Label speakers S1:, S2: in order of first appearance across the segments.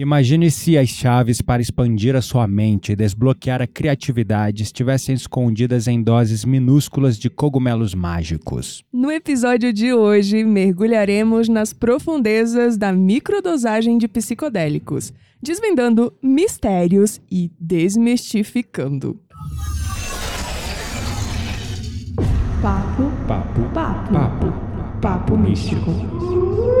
S1: Imagine se as chaves para expandir a sua mente e desbloquear a criatividade estivessem escondidas em doses minúsculas de cogumelos mágicos.
S2: No episódio de hoje, mergulharemos nas profundezas da microdosagem de psicodélicos, desvendando mistérios e desmistificando.
S3: Papo,
S1: Papo,
S3: papo,
S1: papo,
S3: papo místico.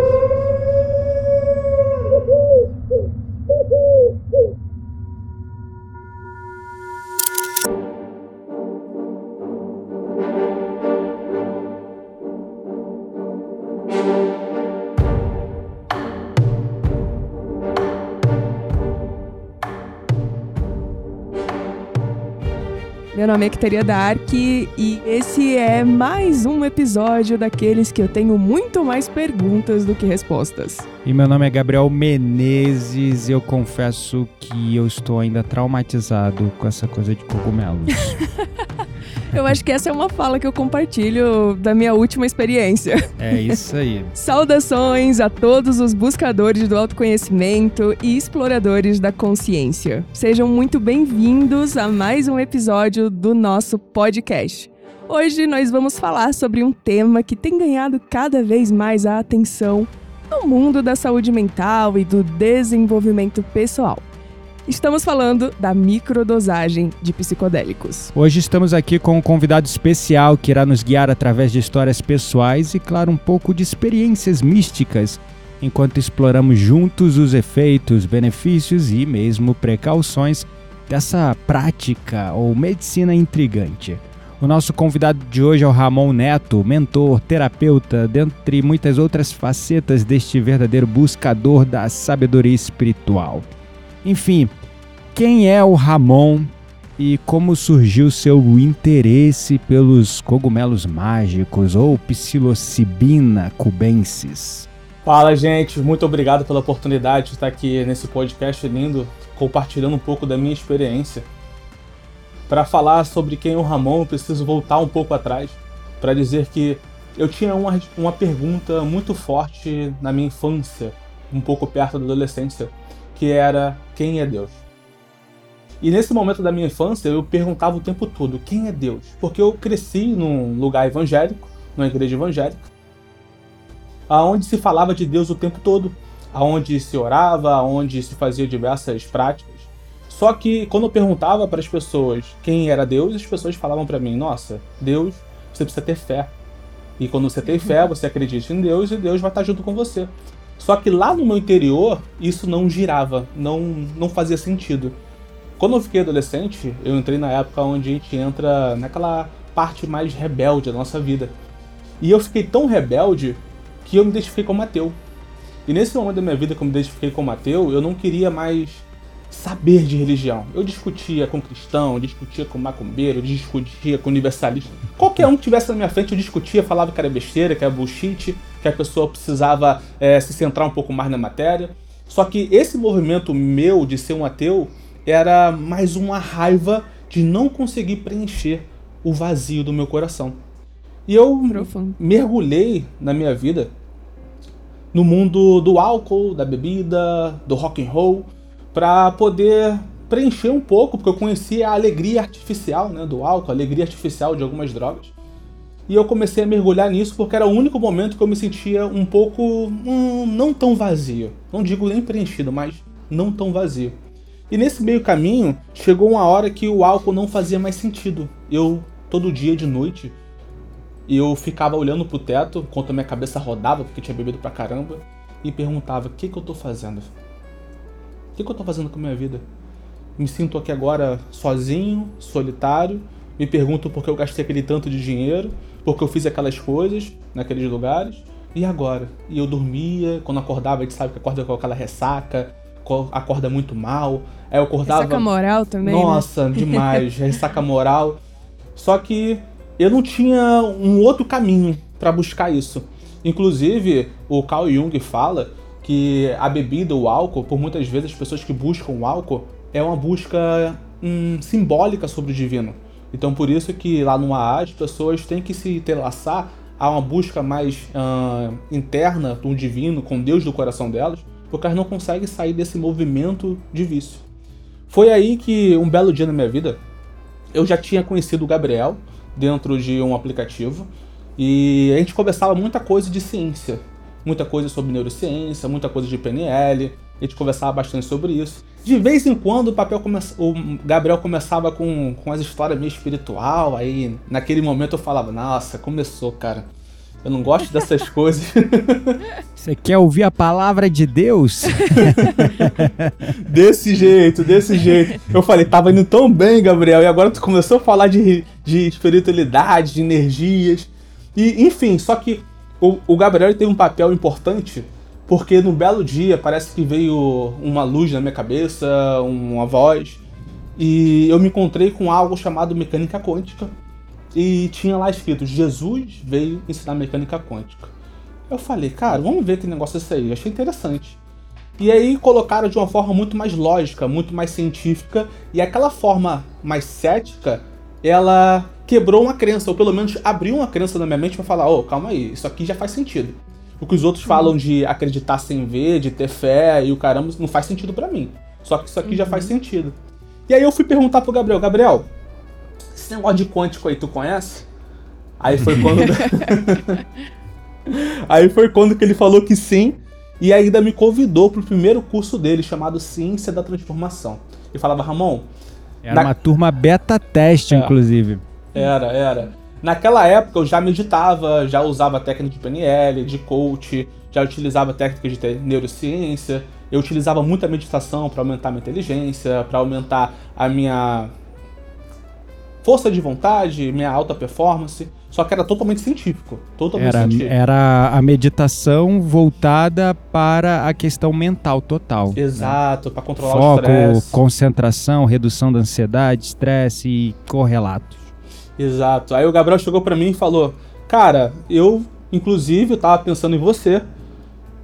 S2: Meu nome é Kiteria Dark e esse é mais um episódio daqueles que eu tenho muito mais perguntas do que respostas.
S1: E meu nome é Gabriel Menezes e eu confesso que eu estou ainda traumatizado com essa coisa de cogumelos.
S2: Eu acho que essa é uma fala que eu compartilho da minha última experiência.
S1: é isso aí.
S2: Saudações a todos os buscadores do autoconhecimento e exploradores da consciência. Sejam muito bem-vindos a mais um episódio do nosso podcast. Hoje nós vamos falar sobre um tema que tem ganhado cada vez mais a atenção no mundo da saúde mental e do desenvolvimento pessoal. Estamos falando da microdosagem de psicodélicos.
S1: Hoje estamos aqui com um convidado especial que irá nos guiar através de histórias pessoais e, claro, um pouco de experiências místicas, enquanto exploramos juntos os efeitos, benefícios e mesmo precauções dessa prática ou medicina intrigante. O nosso convidado de hoje é o Ramon Neto, mentor, terapeuta, dentre muitas outras facetas deste verdadeiro buscador da sabedoria espiritual. Enfim, quem é o Ramon e como surgiu seu interesse pelos cogumelos mágicos ou psilocibina cubensis?
S4: Fala, gente. Muito obrigado pela oportunidade de estar aqui nesse podcast lindo, compartilhando um pouco da minha experiência. Para falar sobre quem é o Ramon, eu preciso voltar um pouco atrás para dizer que eu tinha uma, uma pergunta muito forte na minha infância, um pouco perto da adolescência, que era quem é Deus? E nesse momento da minha infância eu perguntava o tempo todo quem é Deus? Porque eu cresci num lugar evangélico, numa igreja evangélica, aonde se falava de Deus o tempo todo, aonde se orava, aonde se fazia diversas práticas. Só que quando eu perguntava para as pessoas quem era Deus, as pessoas falavam para mim: "Nossa, Deus, você precisa ter fé. E quando você tem fé, você acredita em Deus e Deus vai estar junto com você." Só que lá no meu interior, isso não girava, não, não fazia sentido. Quando eu fiquei adolescente, eu entrei na época onde a gente entra naquela parte mais rebelde da nossa vida. E eu fiquei tão rebelde que eu me identifiquei como ateu. E nesse momento da minha vida que eu me identifiquei como ateu, eu não queria mais saber de religião. Eu discutia com cristão, discutia com macumbeiro, discutia com universalista. Qualquer um que tivesse na minha frente, eu discutia, falava que era besteira, que era bullshit, que a pessoa precisava é, se centrar um pouco mais na matéria. Só que esse movimento meu de ser um ateu era mais uma raiva de não conseguir preencher o vazio do meu coração. E eu
S2: Profundo.
S4: mergulhei na minha vida no mundo do álcool, da bebida, do rock and roll, para poder preencher um pouco, porque eu conhecia a alegria artificial né, do álcool, a alegria artificial de algumas drogas. E eu comecei a mergulhar nisso porque era o único momento que eu me sentia um pouco hum, não tão vazio. Não digo nem preenchido, mas não tão vazio. E nesse meio caminho, chegou uma hora que o álcool não fazia mais sentido. Eu, todo dia de noite, eu ficava olhando pro teto, enquanto a minha cabeça rodava, porque tinha bebido pra caramba, e perguntava: o que, que eu tô fazendo? O que, que eu tô fazendo com a minha vida? Me sinto aqui agora sozinho, solitário, me pergunto por que eu gastei aquele tanto de dinheiro, porque eu fiz aquelas coisas naqueles lugares, e agora? E eu dormia, quando acordava, a gente sabe que acorda com aquela ressaca, acorda muito mal. Aí eu acordava.
S2: Ressaca moral também, né?
S4: Nossa, demais, ressaca moral. Só que eu não tinha um outro caminho para buscar isso. Inclusive, o Carl Jung fala que a bebida, o álcool, por muitas vezes as pessoas que buscam o álcool, é uma busca hum, simbólica sobre o divino. Então por isso que lá no AA as pessoas têm que se entrelaçar a uma busca mais ah, interna do divino, com Deus do coração delas, porque elas não conseguem sair desse movimento de vício. Foi aí que, um belo dia na minha vida, eu já tinha conhecido o Gabriel dentro de um aplicativo e a gente conversava muita coisa de ciência, muita coisa sobre neurociência, muita coisa de PNL, a gente conversava bastante sobre isso. De vez em quando o papel come... o Gabriel começava com, com as histórias meio espiritual, aí naquele momento eu falava, nossa, começou, cara. Eu não gosto dessas coisas.
S1: Você quer ouvir a palavra de Deus?
S4: desse jeito, desse jeito. Eu falei, tava indo tão bem, Gabriel, e agora tu começou a falar de, de espiritualidade, de energias. E, enfim, só que o, o Gabriel tem um papel importante porque num belo dia parece que veio uma luz na minha cabeça, uma voz, e eu me encontrei com algo chamado mecânica quântica e tinha lá escrito: Jesus veio ensinar mecânica quântica. Eu falei, cara, vamos ver que negócio é esse aí. Eu achei interessante. E aí colocaram de uma forma muito mais lógica, muito mais científica, e aquela forma mais cética, ela quebrou uma crença, ou pelo menos abriu uma crença na minha mente para falar: ô, oh, calma aí, isso aqui já faz sentido. O que os outros uhum. falam de acreditar sem ver, de ter fé e o caramba, não faz sentido para mim. Só que isso aqui uhum. já faz sentido. E aí eu fui perguntar pro Gabriel, Gabriel, esse negócio de quântico aí tu conhece? Aí foi quando. aí foi quando que ele falou que sim. E ainda me convidou pro primeiro curso dele, chamado Ciência da Transformação. E falava, Ramon.
S1: Era na... uma turma beta teste, é, inclusive.
S4: Era, era. Naquela época eu já meditava, já usava técnica de PNL, de coach, já utilizava técnicas de neurociência, eu utilizava muita meditação para aumentar a minha inteligência, para aumentar a minha força de vontade, minha alta performance, só que era totalmente científico, totalmente
S1: era,
S4: científico.
S1: Era a meditação voltada para a questão mental total.
S4: Né? Exato, né? para controlar
S1: Foco,
S4: o estresse.
S1: concentração, redução da ansiedade, estresse e correlatos.
S4: Exato. Aí o Gabriel chegou para mim e falou: Cara, eu, inclusive, tava pensando em você,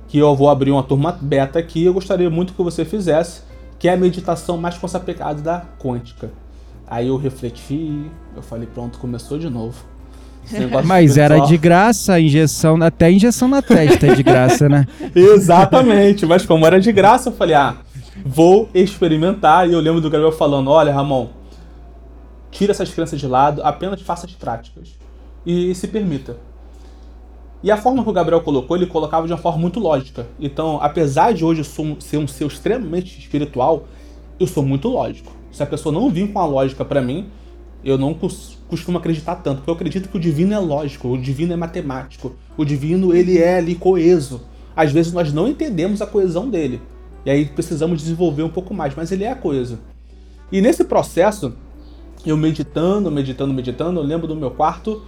S4: que eu vou abrir uma turma beta aqui, eu gostaria muito que você fizesse, que é a meditação mais com essa pegada da quântica. Aí eu refleti, eu falei: Pronto, começou de novo.
S1: Mas era de graça a injeção, até a injeção na testa é de graça, né?
S4: Exatamente, mas como era de graça, eu falei: Ah, vou experimentar. E eu lembro do Gabriel falando: Olha, Ramon Tire essas crenças de lado, apenas faça as práticas. E se permita. E a forma que o Gabriel colocou, ele colocava de uma forma muito lógica. Então, apesar de hoje eu ser um ser extremamente espiritual, eu sou muito lógico. Se a pessoa não vir com a lógica para mim, eu não costumo acreditar tanto, porque eu acredito que o divino é lógico, o divino é matemático, o divino ele é ali coeso. Às vezes nós não entendemos a coesão dele, e aí precisamos desenvolver um pouco mais, mas ele é coeso. E nesse processo, eu meditando, meditando, meditando, eu lembro do meu quarto,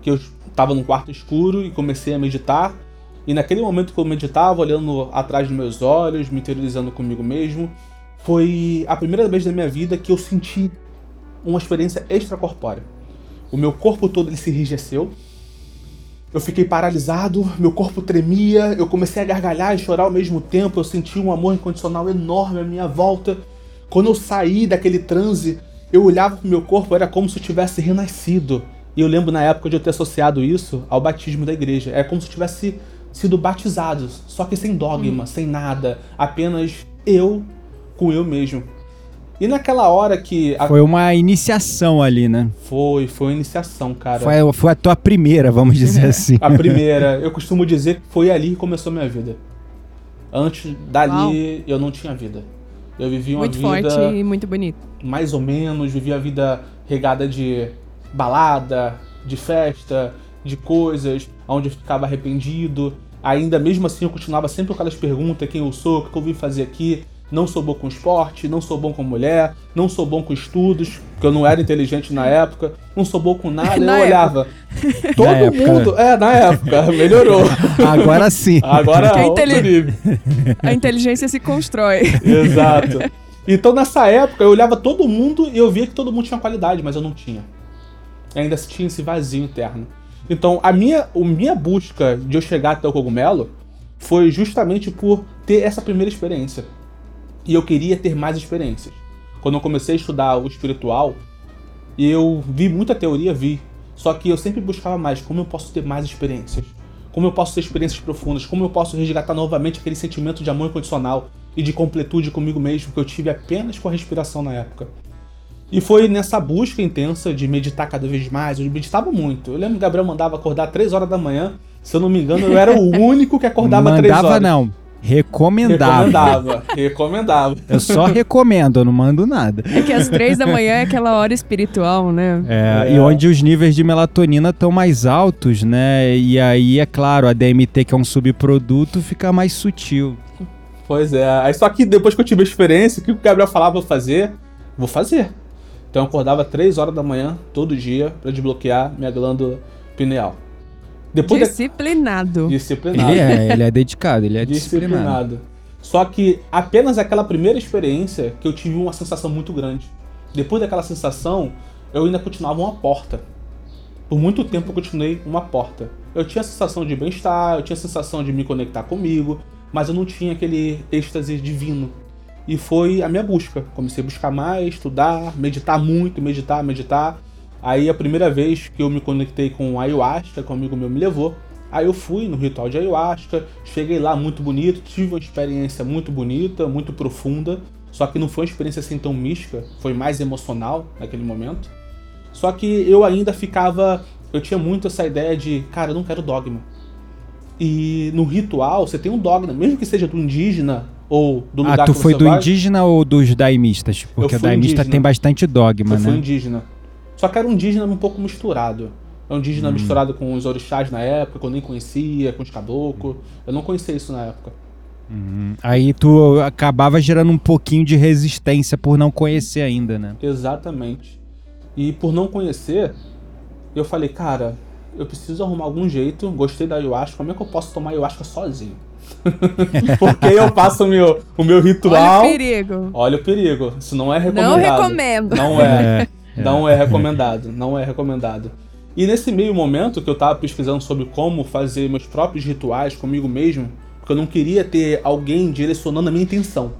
S4: que eu estava num quarto escuro e comecei a meditar. E naquele momento que eu meditava, olhando atrás dos meus olhos, me interiorizando comigo mesmo, foi a primeira vez da minha vida que eu senti uma experiência extracorpórea. O meu corpo todo ele se enrijeceu. Eu fiquei paralisado, meu corpo tremia, eu comecei a gargalhar e chorar ao mesmo tempo. Eu senti um amor incondicional enorme à minha volta. Quando eu saí daquele transe, eu olhava pro meu corpo, era como se eu tivesse renascido. E eu lembro na época de eu ter associado isso ao batismo da igreja. É como se eu tivesse sido batizado, só que sem dogma, hum. sem nada, apenas eu com eu mesmo. E naquela hora que.
S1: A... Foi uma iniciação ali, né?
S4: Foi, foi uma iniciação, cara.
S1: Foi, foi a tua primeira, vamos dizer assim.
S4: a primeira. Eu costumo dizer que foi ali que começou a minha vida. Antes dali, Uau. eu não tinha vida. Eu vivi uma
S2: muito
S4: vida.
S2: Muito forte e muito bonito.
S4: Mais ou menos, vivi a vida regada de balada, de festa, de coisas, onde eu ficava arrependido. Ainda mesmo assim eu continuava sempre com aquelas perguntas: quem eu sou, o que eu vim fazer aqui. Não sou bom com esporte, não sou bom com mulher, não sou bom com estudos, porque eu não era inteligente na época, não sou bom com nada. eu olhava. Todo na mundo. Época. É, na época, melhorou.
S1: Agora sim.
S4: Agora é intelig...
S2: A inteligência se constrói.
S4: Exato. Então nessa época eu olhava todo mundo e eu via que todo mundo tinha qualidade, mas eu não tinha. Ainda tinha esse vazio interno. Então a minha, a minha busca de eu chegar até o cogumelo foi justamente por ter essa primeira experiência e eu queria ter mais experiências. Quando eu comecei a estudar o espiritual, eu vi muita teoria, vi. Só que eu sempre buscava mais como eu posso ter mais experiências. Como eu posso ter experiências profundas? Como eu posso resgatar novamente aquele sentimento de amor incondicional e de completude comigo mesmo que eu tive apenas com a respiração na época? E foi nessa busca intensa de meditar cada vez mais. Eu meditava muito. Eu lembro que o Gabriel mandava acordar 3 horas da manhã. Se eu não me engano, eu era o único que acordava 3 horas.
S1: Mandava não. Recomendava.
S4: Recomendava, recomendava.
S1: Eu só recomendo, eu não mando nada.
S2: É que às três da manhã é aquela hora espiritual, né?
S1: É,
S4: É.
S1: E onde os níveis de melatonina estão mais altos, né? E aí, é claro, a DMT, que é um subproduto, fica mais sutil.
S4: Pois é. Aí só que depois que eu tive a experiência, o que o Gabriel falava pra fazer, vou fazer. Então eu acordava 3 horas da manhã, todo dia, pra desbloquear minha glândula pineal. Depois da
S2: Disciplinado.
S4: disciplinado.
S1: Ele é, ele é dedicado, ele é disciplinado.
S4: disciplinado. Só que apenas aquela primeira experiência que eu tive uma sensação muito grande. Depois daquela sensação, eu ainda continuava uma porta. Por muito tempo eu continuei uma porta. Eu tinha a sensação de bem-estar, eu tinha a sensação de me conectar comigo, mas eu não tinha aquele êxtase divino. E foi a minha busca. Comecei a buscar mais, estudar, meditar muito, meditar, meditar. Aí a primeira vez que eu me conectei com ayahuasca, que um amigo meu me levou, aí eu fui no ritual de ayahuasca, cheguei lá muito bonito, tive uma experiência muito bonita, muito profunda, só que não foi uma experiência assim tão mística, foi mais emocional naquele momento. Só que eu ainda ficava, eu tinha muito essa ideia de, cara, eu não quero dogma. E no ritual você tem um dogma, mesmo que seja do indígena ou do lugar
S1: Ah, tu foi do
S4: vai,
S1: indígena ou dos daimistas? Porque o
S4: fui
S1: daimista
S4: indígena.
S1: tem bastante dogma,
S4: Eu fui
S1: né?
S4: indígena. Só que era um indígena um pouco misturado. É um indígena
S1: Hum.
S4: misturado com os orixás na época, que eu nem conhecia, com os caboclos. Eu não conhecia isso na época.
S1: Uhum. Aí tu acabava gerando um pouquinho de resistência por não conhecer ainda, né?
S4: Exatamente. E por não conhecer, eu falei, cara, eu preciso arrumar algum jeito. Gostei da ayahuasca, como é que eu posso tomar ayahuasca sozinho? Porque eu faço o meu, o meu ritual.
S2: Olha o perigo.
S4: Olha o perigo. Isso não é
S2: Não
S4: recomendado.
S2: recomendo.
S4: Não é.
S1: É,
S4: Não é recomendado. Não é recomendado. E nesse meio momento que eu tava pesquisando sobre como fazer meus próprios rituais comigo mesmo, porque eu não queria ter alguém direcionando a minha intenção.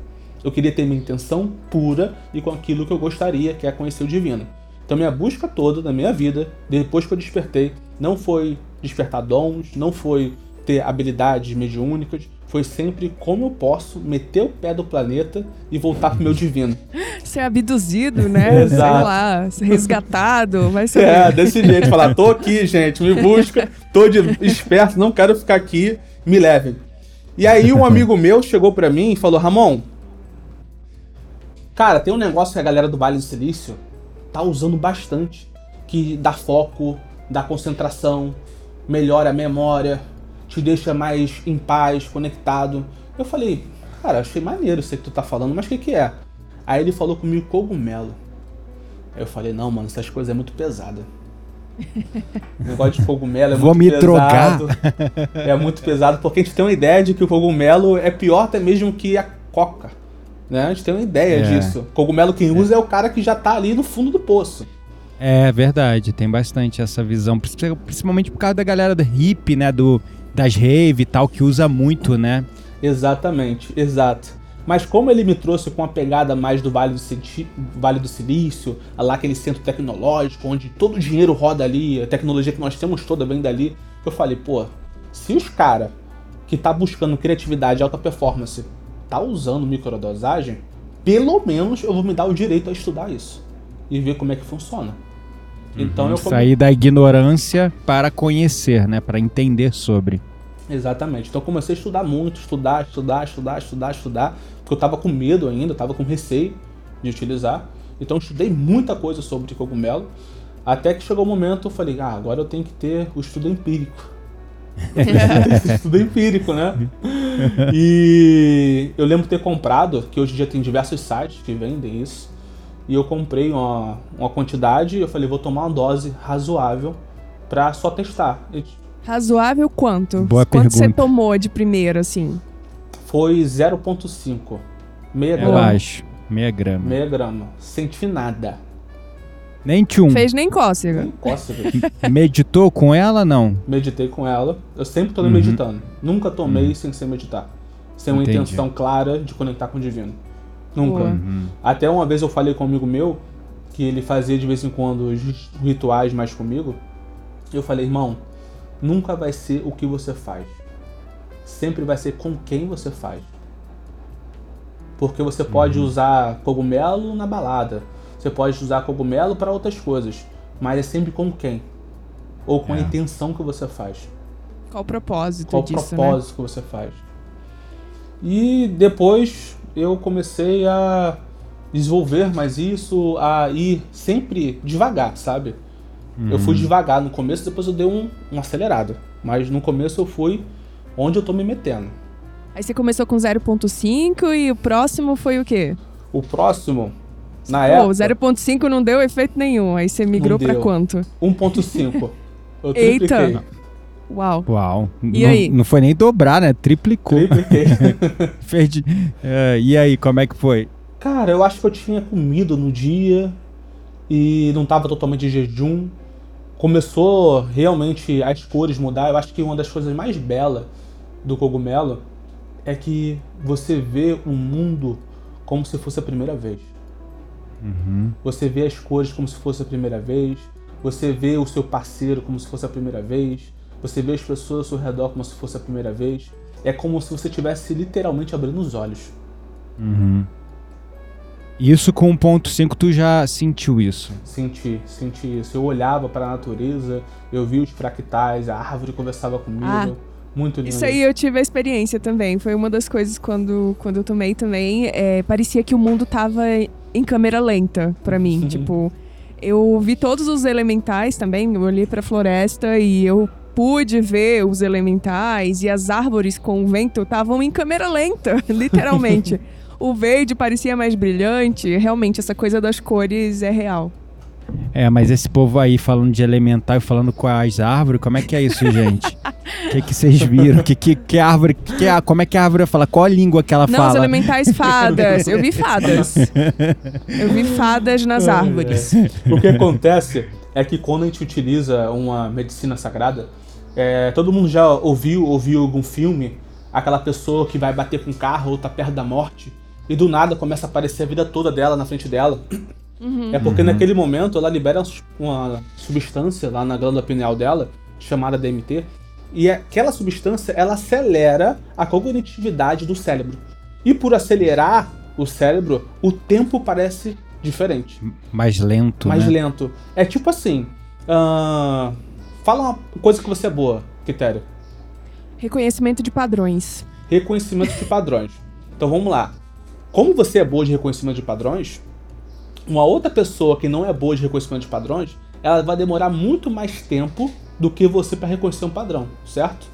S4: Eu queria ter minha intenção pura e com aquilo que eu gostaria, que é conhecer o divino. Então minha busca toda na minha vida, depois que eu despertei, não foi despertar dons, não foi ter habilidades mediúnicas, foi sempre como eu posso meter o pé do planeta e voltar pro meu divino.
S2: Ser abduzido, né? Sei lá, ser resgatado, vai ser.
S4: É, desse jeito, falar, tô aqui, gente, me busca, tô de esperto, não quero ficar aqui, me levem. E aí um amigo meu chegou pra mim e falou, Ramon, cara, tem um negócio que a galera do Vale do Silício tá usando bastante, que dá foco, dá concentração, melhora a memória, te deixa mais em paz, conectado. Eu falei, cara, achei maneiro isso que tu tá falando, mas o que que é? Aí ele falou comigo cogumelo. Aí eu falei, não, mano, essas coisas é muito pesada. O negócio de cogumelo é
S1: Vou
S4: muito
S1: me
S4: pesado. É muito pesado, porque a gente tem uma ideia de que o cogumelo é pior até mesmo que a coca. Né? A gente tem uma ideia
S1: É.
S4: disso. Cogumelo quem usa é o cara que já tá ali no fundo do poço.
S1: É verdade, tem bastante essa visão, princi- principalmente por causa da galera do hip, né, do das rave e tal que usa muito, né?
S4: Exatamente, exato. Mas como ele me trouxe com a pegada mais do Vale do, Sili- vale do Silício, lá aquele centro tecnológico, onde todo o dinheiro roda ali, a tecnologia que nós temos toda vem dali, eu falei, pô, se os cara que tá buscando criatividade e alta performance tá usando microdosagem, pelo menos eu vou me dar o direito a estudar isso e ver como é que funciona. Então eu come-
S1: Sair da ignorância para conhecer, né, para entender sobre.
S4: Exatamente. Então eu comecei a estudar muito, estudar, estudar, estudar, estudar, estudar, porque eu tava com medo ainda, eu tava com receio de utilizar. Então eu estudei muita coisa sobre cogumelo, até que chegou o momento eu falei, ah, agora eu tenho que ter o estudo empírico. Estudo empírico, né? E eu lembro de ter comprado, que hoje em dia tem diversos sites que vendem isso, e eu comprei uma, uma quantidade e eu falei, vou tomar uma dose razoável pra só testar.
S2: Razoável quanto?
S1: Boa
S2: quanto você
S1: pergunta.
S2: tomou de primeiro, assim?
S4: Foi 0.5. Meia
S1: É
S4: grama.
S1: baixo, meia grama.
S4: Meia grama. Senti nada.
S1: Nem tchum.
S2: Fez nem cócega.
S4: Nem cócega.
S1: Meditou com ela, não?
S4: Meditei com ela. Eu sempre tô
S1: Uhum.
S4: meditando. Nunca tomei sem ser meditar. Sem uma
S1: Entendi.
S4: intenção clara de conectar com o divino. Nunca.
S1: Uhum.
S4: Até uma vez eu falei com um amigo meu que ele fazia de vez em quando os rituais mais comigo. Eu falei, irmão, nunca vai ser o que você faz. Sempre vai ser com quem você faz. Porque você pode usar cogumelo na balada, você pode usar cogumelo para outras coisas, mas é sempre com quem ou com a
S1: É.
S4: intenção que você faz.
S2: Qual o propósito
S4: Qual o
S2: disso, né?
S4: propósito que você faz. E depois eu comecei a desenvolver mais isso, a ir sempre devagar, sabe? Eu fui devagar no começo, depois eu dei um, uma acelerada. Mas no começo eu fui onde eu tô me metendo.
S2: Aí você começou com 0.5 e o próximo foi o quê?
S4: O próximo, na
S2: Pô, o
S4: época,
S2: 0.5 não deu efeito nenhum. Aí você migrou
S4: deu.
S2: quanto?
S4: 1.5. Eu
S2: Eita. Uau.
S1: Uau.
S2: E
S1: não,
S2: aí?
S1: não foi nem dobrar, né? Triplicou.
S4: Tripliquei.
S1: É, e aí, como é que foi?
S4: Cara, eu acho que eu tinha comido no dia e não tava totalmente de jejum. Começou realmente as cores mudar. Eu acho que uma das coisas mais belas do cogumelo é que você vê o mundo como se fosse a primeira vez. Você vê as cores como se fosse a primeira vez. Você vê o seu parceiro como se fosse a primeira vez. Você vê as pessoas ao seu redor como se fosse a primeira vez. É como se você estivesse literalmente abrindo os olhos.
S1: Isso com 1.5 tu já sentiu isso?
S4: Senti, senti isso. Eu olhava para a natureza, eu vi os fractais, a árvore conversava comigo.
S2: Ah,
S4: muito lindo.
S2: Isso aí eu tive a experiência também. Foi uma das coisas quando, quando eu tomei também. é, parecia que o mundo tava em câmera lenta pra mim. tipo, eu vi todos os elementais também. Eu olhei pra floresta e eu pude ver os elementais e as árvores com o vento estavam em câmera lenta, literalmente. o verde parecia mais brilhante. Realmente, essa coisa das cores é real.
S1: É, mas esse povo aí falando de elemental e falando com as árvores, como é que é isso, gente? O que, que vocês viram? Que, que, que árvore, que, a- como é que a árvore fala? Qual a língua que ela
S2: Não, os
S1: fala?
S2: elementais fadas. Eu vi fadas. Eu vi fadas nas árvores.
S4: O que acontece é que quando a gente utiliza uma medicina sagrada, é, todo mundo já ouviu, ouviu algum filme, aquela pessoa que vai bater com um carro ou tá perto da morte, e do nada começa a aparecer a vida toda dela na frente dela. É porque naquele momento ela libera uma substância lá na glândula pineal dela, chamada DMT, e aquela substância ela acelera a cognitividade do cérebro. E por acelerar o cérebro, o tempo parece diferente
S1: Mais lento,
S4: mais
S1: né?
S4: lento. É tipo assim. ahn, fala uma coisa que você é boa, Quitério.
S2: Reconhecimento de padrões.
S4: Reconhecimento de padrões. Então vamos lá. Como você é boa de reconhecimento de padrões, uma outra pessoa que não é boa de reconhecimento de padrões, ela vai demorar muito mais tempo do que você para reconhecer um padrão, certo?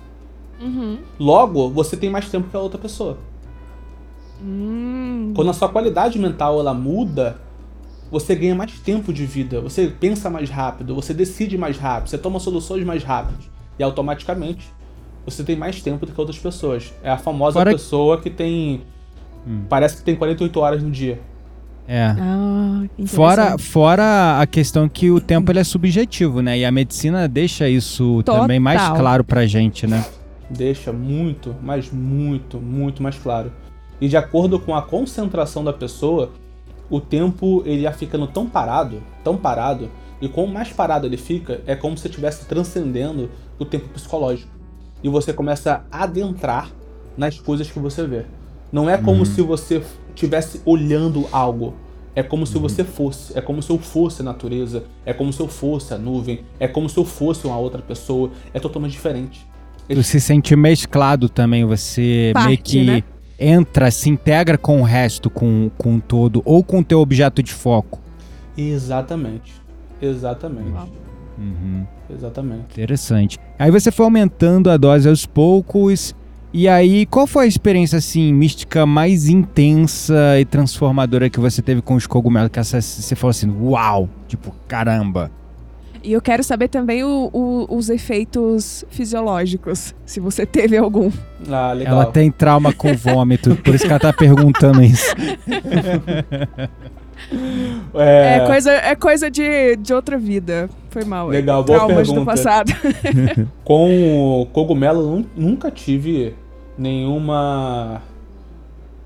S4: Logo, você tem mais tempo que a outra pessoa.
S2: Hum,
S4: Quando a sua qualidade mental ela muda, você ganha mais tempo de vida, você pensa mais rápido, você decide mais rápido, você toma soluções mais rápidas. E automaticamente você tem mais tempo do que outras pessoas. É a famosa
S1: Fora-
S4: pessoa que tem. Parece que tem 48 horas no dia.
S1: É.
S2: ah,
S1: Fora, fora a questão que o tempo ele é subjetivo, né? E a medicina deixa isso também mais
S2: Total.
S1: claro pra gente, né?
S4: Deixa muito, mas muito, muito mais claro. E de acordo com a concentração da pessoa, o tempo ele ia ficando tão parado, tão parado, e quanto mais parado ele fica, é como se estivesse transcendendo o tempo psicológico. E você começa a adentrar nas coisas que você vê. Não é como se você estivesse olhando algo. É como se você fosse. É como se eu fosse a natureza. É como se eu fosse a nuvem. É como se eu fosse uma outra pessoa. É totalmente diferente.
S1: Tu se sente mesclado também, você
S2: Parte,
S1: meio que
S2: né?
S1: Entra, se integra com o resto, com, com todo, ou com o teu objeto de foco.
S4: Exatamente. Exatamente.
S2: Uau.
S4: Exatamente.
S1: Interessante. Aí você foi aumentando a dose aos poucos. E aí, qual foi a experiência assim mística mais intensa e transformadora que você teve com os cogumelos? Que essa, você falou assim, uau, tipo, caramba.
S2: E eu quero saber também o- o- os efeitos fisiológicos, se você teve algum.
S4: Ah, legal.
S1: Ela tem trauma com vômito, por isso que ela tá perguntando isso.
S4: É,
S2: É, coisa, é coisa de, de outra vida. Foi mal.
S4: Legal, boa
S2: Traumas do
S4: pergunta.
S2: passado.
S4: Com o cogumelo, nunca tive nenhuma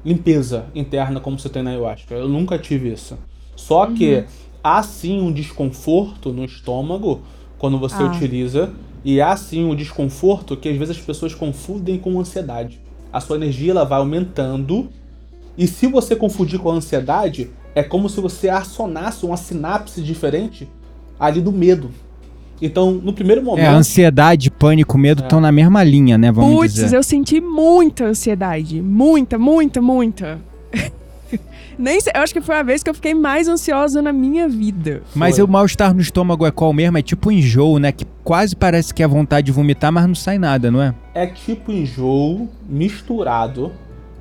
S4: limpeza interna como você tem na ayahuasca. Eu nunca tive isso. Só que há sim um desconforto no estômago quando você
S2: Ah.
S4: utiliza E há sim um desconforto que às vezes as pessoas confundem com ansiedade. A sua energia ela vai aumentando e se você confundir com a ansiedade, é como se você acionasse uma sinapse diferente ali do medo. Então, no primeiro momento.
S1: É, ansiedade, pânico, medo estão na mesma linha, né? Vamos
S2: Puts,
S1: dizer.
S2: eu senti muita ansiedade. Muita, muita, muita. Nem sei, eu acho que foi a vez que eu fiquei mais ansiosa na minha vida.
S1: Mas
S4: Foi.
S1: o mal-estar no estômago é qual mesmo? É tipo enjoo, né? Que quase parece que é vontade de vomitar, mas não sai nada, não é?
S4: É tipo enjoo misturado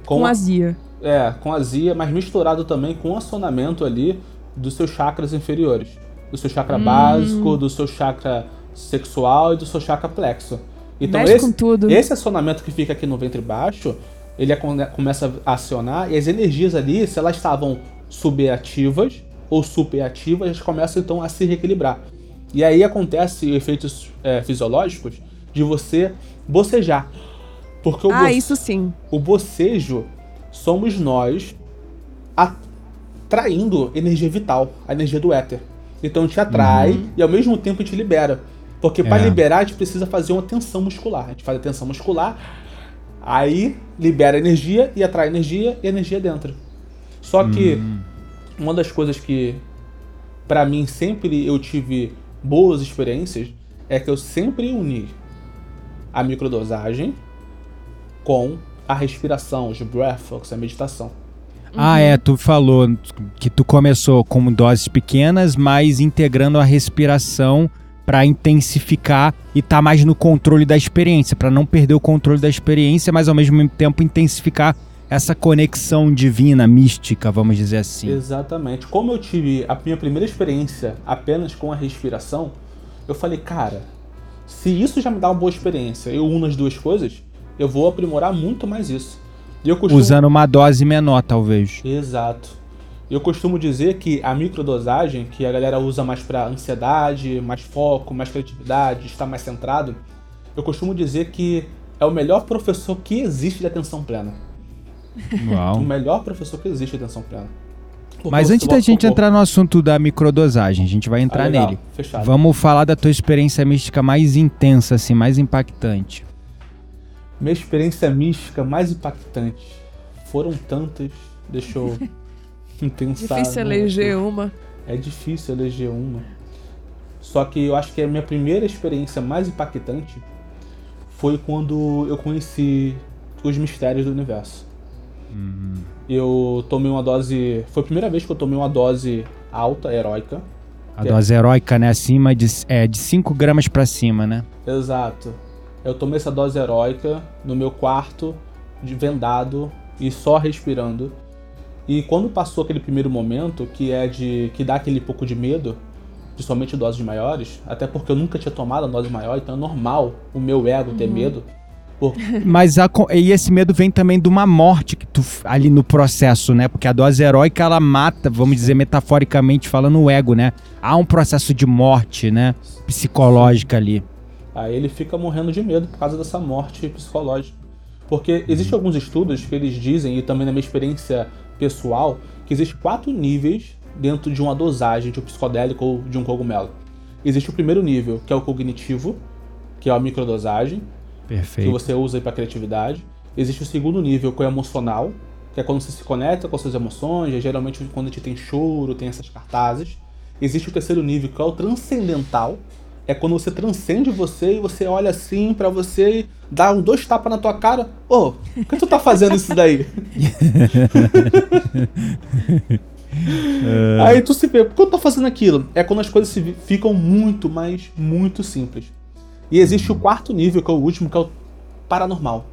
S4: com,
S2: Com azia.
S4: É, com azia, mas misturado também com acionamento ali dos seus chakras inferiores. Do seu chakra
S2: Hum.
S4: básico, do seu chakra sexual e do seu chakra plexo. Então
S2: Mexe
S4: esse,
S2: com tudo.
S4: esse acionamento que fica aqui no ventre baixo, ele começa a acionar e as energias ali, se elas estavam subativas ou superativas, elas começam então a se reequilibrar. E aí acontece efeitos é, fisiológicos de você bocejar. Porque o
S2: Ah,
S4: boce-
S2: isso sim.
S4: o bocejo somos nós atraindo energia vital, a energia do éter. Então te atrai e ao mesmo tempo te libera. Porque para
S1: É.
S4: liberar a gente precisa fazer uma tensão muscular. A gente faz a tensão muscular, aí libera energia e atrai energia e energia dentro. Só que uma das coisas que para mim sempre eu tive boas experiências é que eu sempre uni a microdosagem com a respiração, os breathworks, a meditação.
S1: Ah, é, tu falou que tu começou com doses pequenas, mas integrando a respiração pra intensificar e tá mais no controle da experiência, pra não perder o controle da experiência, mas ao mesmo tempo intensificar essa conexão divina, mística, vamos dizer assim.
S4: Exatamente. Como eu tive a minha primeira experiência apenas com a respiração, eu falei, cara, se isso já me dá uma boa experiência, eu uno as duas coisas, eu vou aprimorar muito mais isso. Eu costumo...
S1: Usando uma dose menor, talvez.
S4: Exato. Eu costumo dizer que a microdosagem, que a galera usa mais para ansiedade, mais foco, mais criatividade, estar mais centrado, eu costumo dizer que é o melhor professor que existe de atenção plena. O
S1: Uau.
S4: melhor professor que existe de atenção plena. Porque
S1: Mas antes da
S4: o
S1: gente entrar no assunto da microdosagem, a gente vai
S4: Ah,
S1: entrar
S4: legal.
S1: nele.
S4: Fechado.
S1: Vamos falar da tua experiência mística mais intensa, assim, mais impactante.
S4: Minha experiência mística mais impactante. Foram tantas. Deixa eu pensar.
S2: Difícil eleger uma.
S4: É difícil eleger uma. Só que eu acho que a minha primeira experiência mais impactante foi quando eu conheci os mistérios do universo. Eu tomei uma dose. Foi a primeira vez que eu tomei uma dose alta, heróica.
S1: A
S4: Que é-
S1: dose heróica, né? Acima de, é, de 5 gramas pra cima, né?
S4: Exato. Eu tomei essa dose heróica no meu quarto, de vendado e só respirando. E quando passou aquele primeiro momento, que é de que dá aquele pouco de medo, principalmente doses maiores, até porque eu nunca tinha tomado a dose maior, então é normal o meu ego ter medo. Por-
S1: Mas a e esse medo vem também de uma morte que tu ali no processo, né? Porque a dose heróica ela mata, vamos dizer metaforicamente falando, o ego, né? Há um processo de morte, né? Psicológica ali.
S4: Aí ele fica morrendo de medo por causa dessa morte psicológica. Porque existem alguns estudos que eles dizem, e também na minha experiência pessoal, que existem quatro níveis dentro de uma dosagem de um psicodélico ou de um cogumelo. Existe o primeiro nível, que é o cognitivo, que é a microdosagem, que
S1: Perfeito.
S4: você usa para criatividade. Existe o segundo nível, que é o emocional, que é quando você se conecta com as suas emoções, é geralmente quando a gente tem choro, tem essas cartazes. Existe o terceiro nível, que é o transcendental, é quando você transcende você e você olha assim pra você e dá um dois tapas na tua cara. Ô, por que tu tá fazendo isso daí? Aí tu se vê, por que eu tô fazendo aquilo? É quando as coisas se ficam muito, mas muito simples. E existe o quarto nível, que é o último, que é o paranormal.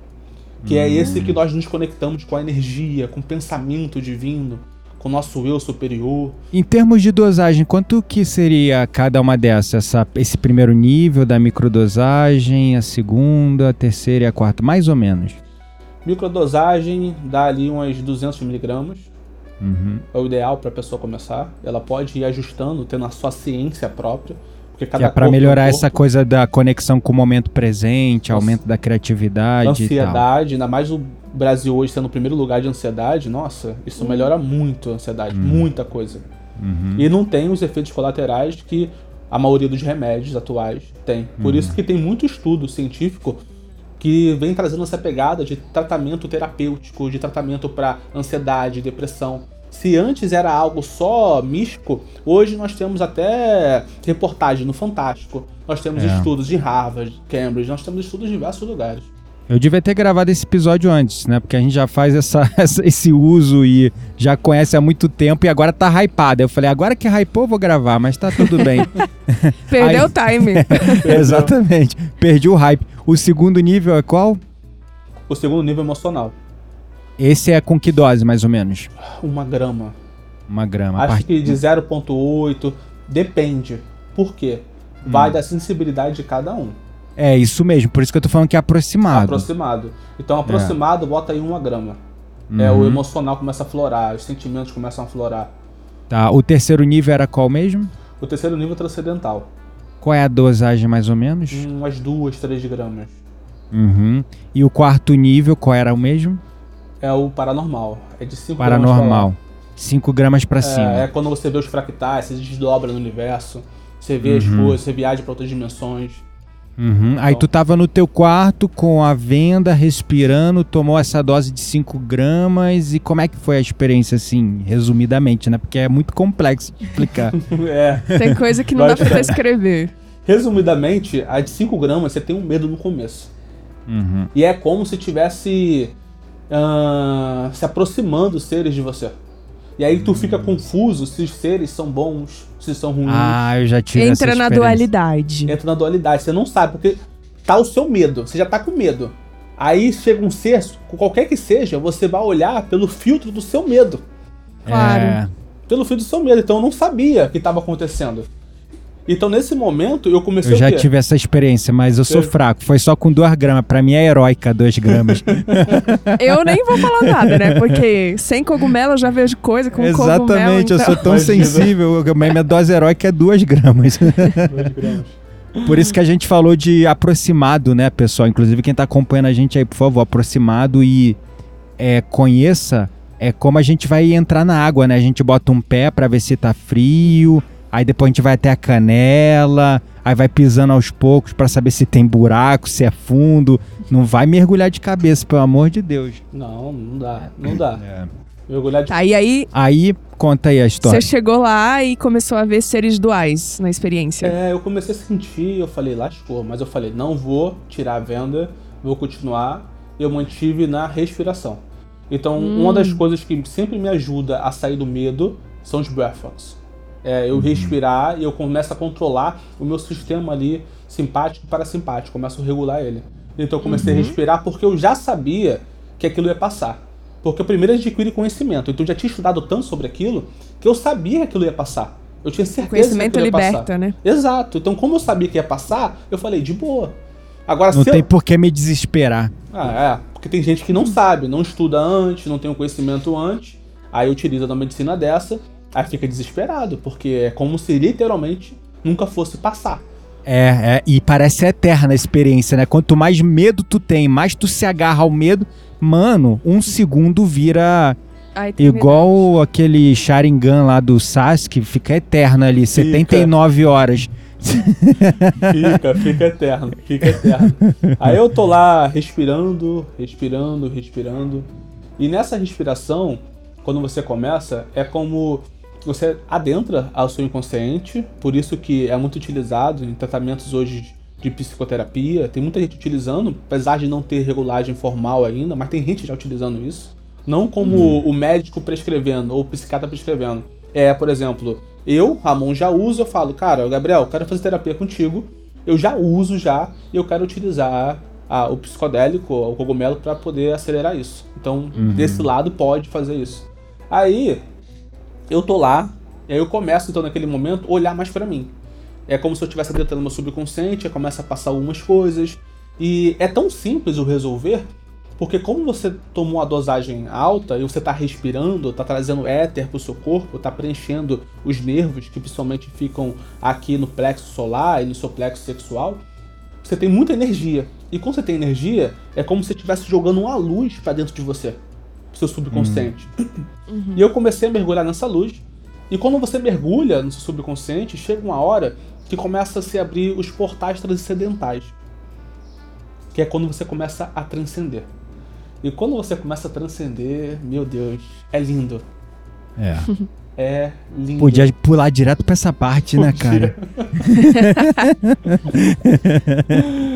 S4: Que é esse que nós nos conectamos com a energia, com o pensamento divino, com o nosso eu superior.
S1: Em termos de dosagem, quanto que seria cada uma dessas? Essa- esse primeiro nível da microdosagem, a segunda, a terceira e a quarta, mais ou menos.
S4: Microdosagem dá ali umas 200 miligramas.
S1: Uhum.
S4: É o ideal para a pessoa começar. Ela pode ir ajustando, tendo a sua ciência própria. Porque
S1: Que
S4: cada
S1: é
S4: é um
S1: melhorar
S4: corpo.
S1: essa coisa da conexão com o momento presente, aumento da criatividade e tal.
S4: ansiedade, ainda mais o Brasil hoje sendo o primeiro lugar de ansiedade, nossa, isso melhora muito a ansiedade, muita coisa.
S1: Uhum.
S4: E não tem os efeitos colaterais que A maioria dos remédios atuais tem. Por
S1: Uhum.
S4: isso que tem muito estudo científico que vem trazendo essa pegada de tratamento terapêutico, de tratamento para ansiedade, depressão. Se antes era algo só místico, hoje nós temos até reportagem no Fantástico. Nós temos
S1: É.
S4: estudos de Harvard, Cambridge, nós temos estudos em diversos lugares.
S1: Eu devia ter gravado esse episódio antes, né? Porque a gente já faz essa, essa- esse uso e já conhece há muito tempo e agora tá hypado. Eu falei, agora que hypou, eu vou gravar, mas tá tudo bem.
S2: Perdeu
S1: Aí-
S2: o time.
S1: Exatamente. Perdi o hype. O segundo nível é qual?
S4: O segundo nível emocional,
S1: Esse é com que dose, mais ou menos?
S4: uma grama.
S1: Uma grama.
S4: Acho
S1: Part-
S4: que de 0.8, depende. Por quê?
S1: Hum.
S4: Vai da sensibilidade de cada um.
S1: É isso mesmo, por isso que eu tô falando que é aproximado.
S4: Aproximado. Então, aproximado, bota aí uma grama. É,
S1: Uhum.
S4: o emocional começa a florar, os sentimentos começam a florar.
S1: Tá, o terceiro nível era qual mesmo?
S4: O terceiro nível é transcendental.
S1: Qual é a dosagem, mais ou menos?
S4: Umas duas, três gramas.
S1: Uhum. E o quarto nível, qual era o mesmo?
S4: É o paranormal. É de 5
S1: Paranormal. 5 gramas pra
S4: gramas pra
S1: cima.
S4: É, é quando você vê os fractais, você desdobra no universo. Você vê as
S1: Uhum.
S4: coisas, você viaja pra outras dimensões.
S1: Uhum. Aí tu tava no teu quarto com a venda, respirando, tomou essa dose de 5 gramas e como é que foi a experiência, assim, resumidamente, né? Porque é muito complexo de explicar.
S4: é.
S2: Tem coisa que não dá pra descrever.
S4: Resumidamente, a de 5 gramas você tem um medo no começo.
S1: Uhum.
S4: E é como se tivesse ah, se aproximando os seres de você. E aí tu fica confuso se os seres são bons, se são ruins.
S1: Ah, eu já tive essa
S2: Entra na
S1: experiência.
S2: dualidade.
S4: Entra na dualidade. Você não sabe, porque tá o seu medo. Você já tá com medo. Aí chega um ser, qualquer que seja, você vai olhar pelo filtro do seu medo.
S2: Claro.
S1: É,
S4: Pelo filtro do seu medo. Então eu não sabia o que estava acontecendo. Então nesse momento eu comecei
S1: eu já
S4: o quê?
S1: tive essa experiência, mas eu sou
S4: Eu-
S1: fraco. Foi só com 2 gramas. Pra mim é heróica 2 gramas.
S2: Eu nem vou falar nada, né? Porque sem cogumelo eu já vejo coisa com cogumelo.
S1: Exatamente, eu
S2: então...
S1: sou tão
S4: Imagina.
S1: sensível. Minha dose heróica é 2 gramas.
S4: Dois gramas.
S1: Por isso que a gente falou de aproximado, né, pessoal? Inclusive, quem tá acompanhando a gente aí, por favor, aproximado e é, conheça é como a gente vai entrar na água, né? A gente bota um pé pra ver se tá frio, aí depois a gente vai até a canela, aí vai pisando aos poucos pra saber se tem buraco, se é fundo. Não vai mergulhar de cabeça, pelo amor de Deus.
S4: Não, não dá. Não dá.
S1: É.
S4: Mergulhar de
S2: Tá, e aí
S1: Aí, conta aí a história.
S2: você chegou lá e começou a ver seres duais na experiência.
S4: É, eu comecei a sentir, eu falei, lascou, mas eu falei, não vou tirar a venda, vou continuar. Eu mantive na respiração. Então, uma das coisas que sempre me ajuda a sair do medo são os breathworks. É, eu respirar e eu começo a controlar o meu sistema ali simpático e parasimpático, começo a regular ele. Então eu comecei a respirar porque eu já sabia que aquilo ia passar. Porque eu primeiro adquiri conhecimento, então eu já tinha estudado tanto sobre aquilo que eu sabia que aquilo ia passar. Eu tinha
S2: O
S4: certeza que
S2: conhecimento
S4: aquilo ia passar.
S2: liberta, né?
S4: Exato. Então, como eu sabia que ia passar, eu falei, de boa. Agora,
S1: Não
S4: se
S1: tem
S4: eu...
S1: por que me desesperar.
S4: Ah, é. Porque tem gente que não sabe, não estuda antes, não tem o conhecimento antes. Aí utiliza uma medicina dessa, aí fica desesperado, porque é como se literalmente nunca fosse passar.
S1: É, é, e parece eterna a experiência, né? Quanto mais medo tu tem, mais tu se agarra ao medo, mano, um segundo vira
S2: A eternidade.
S1: igual aquele Sharingan lá do Sasuke, fica eterno ali, 79 horas.
S4: Fica, fica eterno, fica eterno. Aí eu tô lá respirando, respirando, respirando. E nessa respiração, quando você começa, é como você adentra ao seu inconsciente, por isso que é muito utilizado em tratamentos hoje de psicoterapia. Tem muita gente utilizando, apesar de não ter regulagem formal ainda, mas tem gente já utilizando isso. Não como o médico prescrevendo ou o psiquiatra prescrevendo. É, por exemplo, eu, Ramon, já uso, eu falo, cara, Gabriel, eu quero fazer terapia contigo, eu já uso já, e eu quero utilizar a- o psicodélico, o cogumelo, para poder acelerar isso. Então, desse lado pode fazer isso. Aí, eu tô lá, e aí eu começo, então, naquele momento, olhar mais pra mim. É como se eu estivesse adentrando meu subconsciente, começa a passar algumas coisas. E é tão simples o resolver, porque como você tomou a dosagem alta e você tá respirando, tá trazendo éter pro seu corpo, tá preenchendo os nervos que principalmente ficam aqui no plexo solar e no seu plexo sexual, você tem muita energia. E quando você tem energia, é como se você estivesse jogando uma luz pra dentro de você, pro seu subconsciente. E eu comecei a mergulhar nessa luz. E quando você mergulha no seu subconsciente, chega uma hora que começa a se abrir os portais transcendentais. Que é quando você começa a transcender. E quando você começa a transcender, meu Deus, é lindo.
S1: É.
S4: É lindo.
S1: Podia pular direto pra essa parte, né, cara?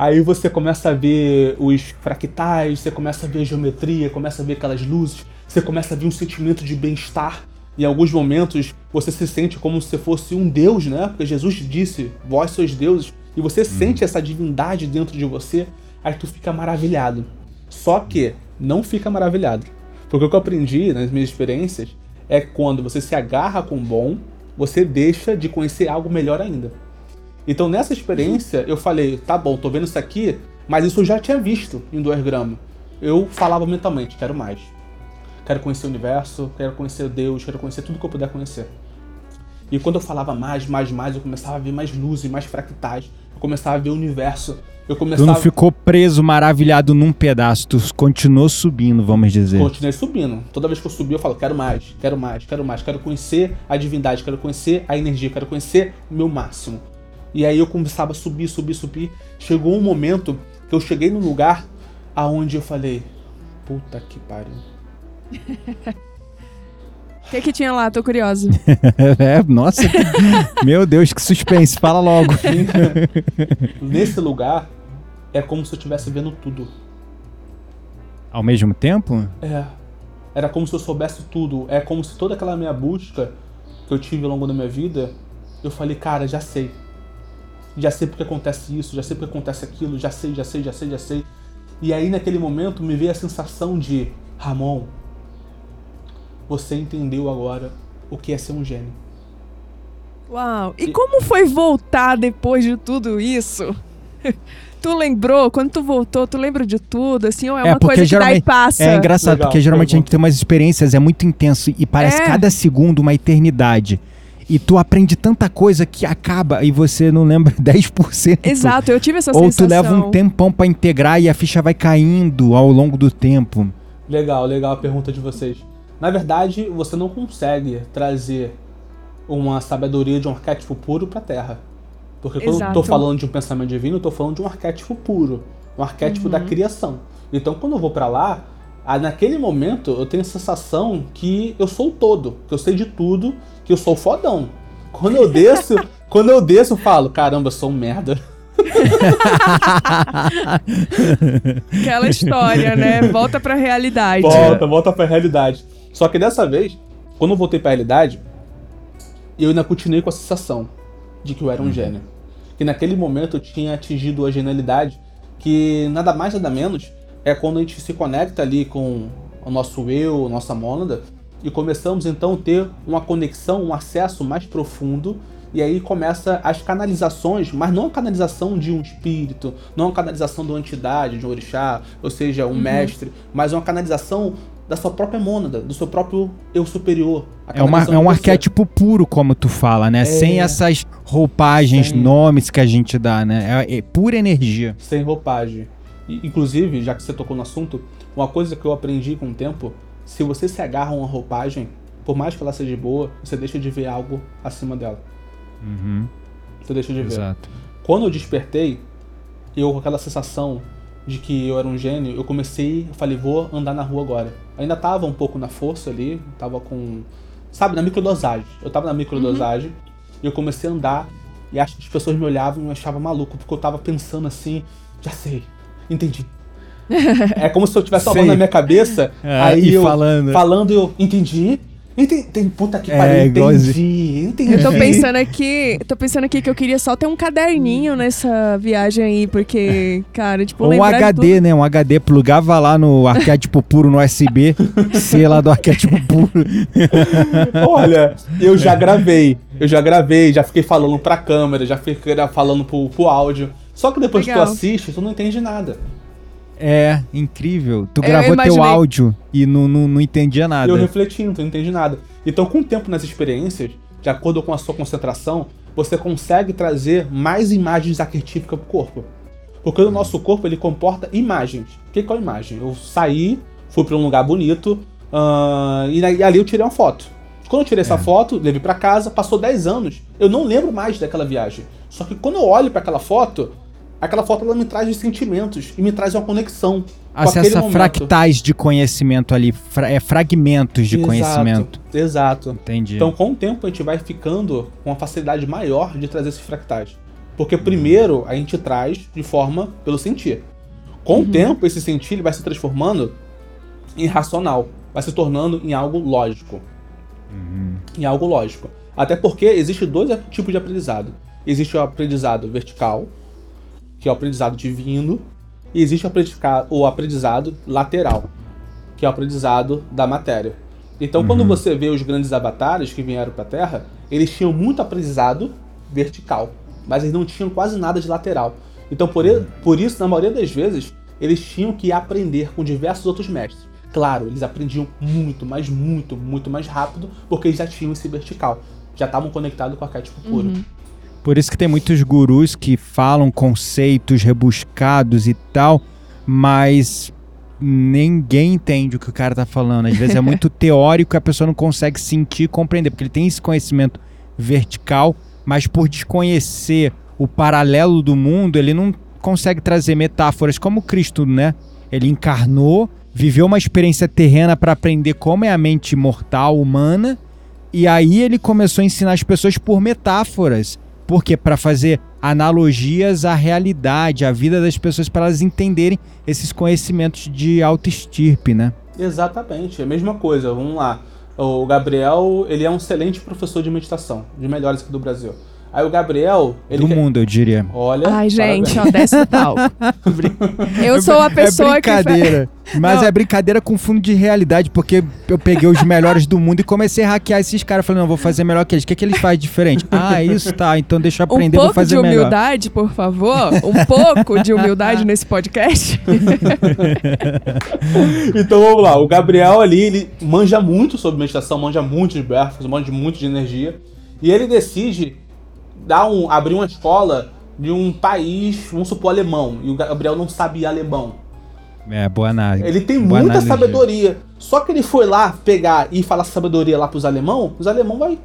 S4: Aí você começa a ver os fractais, você começa a ver a geometria, começa a ver aquelas luzes, você começa a ver um sentimento de bem-estar. Em alguns momentos você se sente como se fosse um deus, né? Porque Jesus disse: Vós sois deuses. E você sente essa divindade dentro de você, aí tu fica maravilhado. Só que não fica maravilhado. Porque o que eu aprendi nas minhas experiências é quando você se agarra com o bom, você deixa de conhecer algo melhor ainda. Então nessa experiência eu falei, tá bom, tô vendo isso aqui, mas isso eu já tinha visto em 2 gramas. Eu falava mentalmente, quero mais. Quero conhecer o universo, quero conhecer Deus, quero conhecer tudo que eu puder conhecer. E quando eu falava mais, mais, mais, eu começava a ver mais luzes, mais fractais. Eu começava a ver o universo. Eu
S1: Tu
S4: começava
S1: não ficou preso, maravilhado num pedaço, tu continuou subindo, vamos dizer.
S4: Continuei subindo. Toda vez que eu subi, eu falo, quero mais, quero mais, quero mais, quero conhecer a divindade, quero conhecer a energia, quero conhecer o meu máximo. E aí eu começava a subir, subir, subir. Chegou um momento que eu cheguei num lugar aonde eu falei, puta que pariu.
S2: O que, que tinha lá? Tô curiosa.
S1: É, nossa, que- meu Deus, que suspense, fala logo.
S4: Nesse lugar é como se eu estivesse vendo tudo.
S1: Ao mesmo tempo?
S4: É. Era como se eu soubesse tudo. É como se toda aquela minha busca que eu tive ao longo da minha vida, eu falei, cara, já sei. Já sei porque acontece isso, já sei porque acontece aquilo, já sei, já sei, já sei, já sei. E aí naquele momento me veio a sensação de, Ramon, você entendeu agora o que é ser um gênio.
S2: Uau. E como foi voltar depois de tudo isso? Tu lembrou? Quando tu voltou, tu lembra de tudo, assim? Ou é,
S1: É,
S2: uma coisa que daí
S1: geralmente-
S2: passa?
S1: É engraçado,
S4: Legal,
S1: porque geralmente a gente tem umas experiências, é muito intenso e parece
S2: É.
S1: cada segundo uma eternidade. E tu aprende tanta coisa que acaba e você não lembra 10%.
S2: Exato, eu tive essa
S1: Ou
S2: sensação.
S1: tu leva um tempão pra integrar e a ficha vai caindo ao longo do tempo.
S4: Legal, legal a pergunta de vocês. Na verdade, você não consegue trazer uma sabedoria de um arquétipo puro pra Terra. Porque quando eu tô
S2: Exato.
S4: falando de um pensamento divino, eu tô falando de um arquétipo puro, um arquétipo
S2: Uhum.
S4: da criação. Então, quando eu vou pra lá, naquele momento eu tenho a sensação que eu sou o todo, que eu sei de tudo, que eu sou fodão. Quando eu desço, quando eu desço, eu falo, caramba, eu sou um merda.
S2: Aquela história, né? Volta pra realidade.
S4: Volta, volta pra realidade. Só que dessa vez, quando eu voltei pra realidade, eu ainda continuei com a sensação de que eu era um gênio. Que naquele momento eu tinha atingido a genialidade, que nada mais nada menos é quando a gente se conecta ali com o nosso eu, nossa mônada, e começamos então a ter uma conexão, um acesso mais profundo, e aí começa as canalizações, mas não a canalização de um espírito, não a canalização de uma entidade, de um orixá, ou seja, um mestre, mas uma canalização da sua própria mônada, do seu próprio eu superior. A
S1: É, uma- é um arquétipo puro, como tu fala, né? Sem essas roupagens,
S4: Sem-
S1: nomes que a gente dá, né? É, é pura energia.
S4: sem roupagem. E, inclusive, já que você tocou no assunto, uma coisa que eu aprendi com o tempo, se você se agarra a uma roupagem, por mais que ela seja boa, você deixa de ver algo acima dela.
S1: Uhum,
S4: Você deixa de ver.
S1: exato.
S4: Quando eu despertei, eu com aquela sensação de que eu era um gênio, eu comecei, eu falei, vou andar na rua agora. Ainda tava um pouco na força ali, tava com, sabe, na microdosagem. Eu tava na microdosagem e eu comecei a andar e acho que as pessoas me olhavam e me achavam maluco, porque eu tava pensando assim, já sei, entendi. É como se eu estivesse
S1: Sei.
S4: falando na minha cabeça,
S1: É,
S4: aí
S1: e
S4: eu
S1: falando.
S4: falando eu entendi. Entendi, puta que
S1: É,
S4: pariu,
S1: igualzinho.
S4: entendi, entendi.
S2: Eu tô pensando aqui, tô pensando aqui que eu queria só ter um caderninho nessa viagem aí, porque, cara, tipo,
S1: Um HD,
S2: tudo.
S1: né? Um HD plugava lá no arquétipo puro no USB, C lá do arquétipo puro.
S4: Olha, eu já gravei, eu já gravei, já fiquei falando pra câmera, já fiquei falando pro, pro áudio. Só que depois que
S2: Legal.
S4: tu assiste, tu não entende nada.
S1: É, incrível. Tu
S2: Eu
S1: gravou teu áudio e não, não, não entendia nada.
S4: Eu refletindo, não entende nada. Então, com o tempo nas experiências, de acordo com a sua concentração, você consegue trazer mais imagens arquetípicas pro corpo. Porque o nosso corpo, ele comporta imagens. O que, que é uma imagem? Eu saí, fui pra um lugar bonito, ah, e, na- e ali eu tirei uma foto. Quando eu tirei essa foto, levei pra casa, passou 10 anos, eu não lembro mais daquela viagem. Só que quando eu olho para aquela foto, aquela foto ela me traz os sentimentos e me traz uma conexão.
S1: Acessa fractais de conhecimento ali, fra é, fragmentos de
S4: exato,
S1: conhecimento.
S4: Exato.
S1: Entendi.
S4: Então, com o tempo, a gente vai ficando com uma facilidade maior de trazer esses fractais. Porque primeiro a gente traz de forma pelo sentir. Com uhum. o tempo, esse sentir ele vai se transformando em racional, vai se tornando em algo lógico. Uhum. Em algo lógico. Até porque existe dois tipos de aprendizado. Existe o aprendizado vertical, que é o aprendizado divino, e existe o aprendizado lateral, que é o aprendizado da matéria. Então, uhum. quando você vê os grandes avatares que vieram para a Terra, eles tinham muito aprendizado vertical, mas eles não tinham quase nada de lateral. Então, por, uhum. por isso, na maioria das vezes, eles tinham que aprender com diversos outros mestres. Claro, eles aprendiam muito, mas muito, muito mais rápido, porque eles já tinham esse vertical. Já estavam conectados com o arquétipo puro. Uhum.
S1: Por isso que tem muitos gurus que falam conceitos rebuscados e tal, mas ninguém entende o que o cara tá falando. Às vezes é muito teórico e a pessoa não consegue sentir e compreender, porque ele tem esse conhecimento vertical, mas por desconhecer o paralelo do mundo, ele não consegue trazer metáforas como Cristo, né? Ele encarnou, viveu uma experiência terrena para aprender como é a mente mortal humana, e aí ele começou a ensinar as pessoas por metáforas. Porque para fazer analogias à realidade, à vida das pessoas, para elas entenderem esses conhecimentos de autoestirpe, né?
S4: Exatamente, é a mesma coisa. Vamos lá. O Gabriel, ele é um excelente professor de meditação, de melhores aqui do Brasil. Aí o Gabriel.
S1: Ele Do quer... mundo, eu diria.
S2: Olha. Ai, gente, ó, desce tal. eu sou a pessoa
S1: é brincadeira, que. Mas Não. é brincadeira com fundo de realidade, porque eu peguei os melhores do mundo e comecei a hackear esses caras. Falei, não, vou fazer melhor que eles. O que, é que eles fazem diferente? Ah, isso tá. Então deixa eu aprender, um vou fazer melhor.
S2: Um pouco de humildade, melhor. por favor. Um pouco de humildade nesse podcast.
S4: então vamos lá. O Gabriel ali, ele manja muito sobre meditação, manja muito de breathwork, manja muito de energia. E ele decide dar um, abrir uma escola de um país, vamos supor, alemão, e o Gabriel não sabia alemão.
S1: É, boa análise.
S4: Ele tem boa muita análise. sabedoria. Só que ele foi lá pegar e falar sabedoria lá pros alemão, os alemão vai.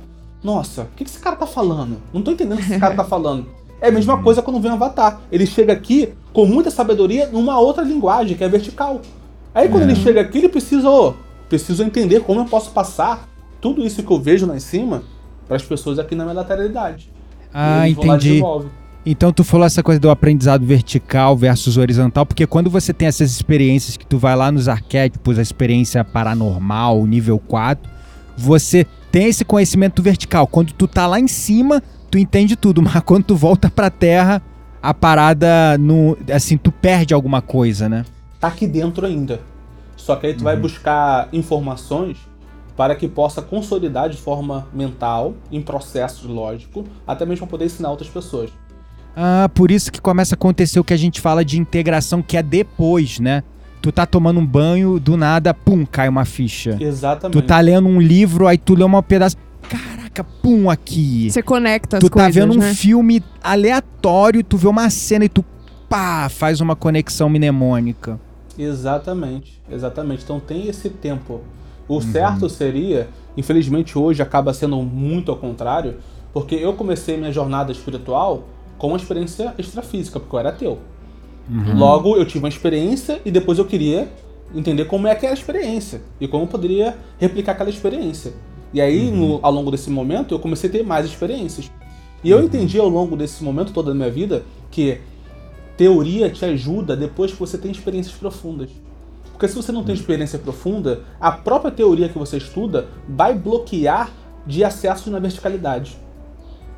S4: Nossa, o que esse cara tá falando? Não tô entendendo o que esse cara tá falando. É a mesma coisa quando vem o Avatar. Ele chega aqui com muita sabedoria numa outra linguagem, que é vertical. Aí quando é. ele chega aqui, ele precisa, oh, preciso entender como eu posso passar tudo isso que eu vejo lá em cima para as pessoas aqui na minha lateralidade.
S1: Ah, entendi. Então tu falou essa coisa do aprendizado vertical versus horizontal, porque quando você tem essas experiências que tu vai lá nos arquétipos, a experiência paranormal, nível 4, você tem esse conhecimento vertical. Quando tu tá lá em cima, tu entende tudo, mas quando tu volta pra terra, a parada no assim, tu perde alguma coisa, né?
S4: Tá aqui dentro ainda. Só que aí tu uhum. vai buscar informações para que possa consolidar de forma mental, em processos lógico, até mesmo para poder ensinar outras pessoas.
S1: Ah, por isso que começa a acontecer o que a gente fala de integração, que é depois, né? Tu tá tomando um banho, do nada, pum, cai uma ficha.
S4: Exatamente.
S1: Tu tá lendo um livro, aí tu lê uma pedaço. Caraca, pum, aqui.
S2: Você conecta as
S1: tu
S2: coisas,
S1: Tu tá vendo
S2: né?
S1: um filme aleatório, tu vê uma cena e tu, pá, faz uma conexão mnemônica.
S4: Exatamente, exatamente. Então tem esse tempo o uhum. certo seria, infelizmente hoje acaba sendo muito ao contrário, porque eu comecei minha jornada espiritual com uma experiência extrafísica, porque eu era ateu. Uhum. Logo, eu tive uma experiência e depois eu queria entender como é aquela experiência e como eu poderia replicar aquela experiência. E aí, uhum. no, ao longo desse momento, eu comecei a ter mais experiências. E eu uhum. entendi ao longo desse momento todo da minha vida que teoria te ajuda depois que você tem experiências profundas. Porque se você não tem experiência profunda, a própria teoria que você estuda vai bloquear de acesso na verticalidade.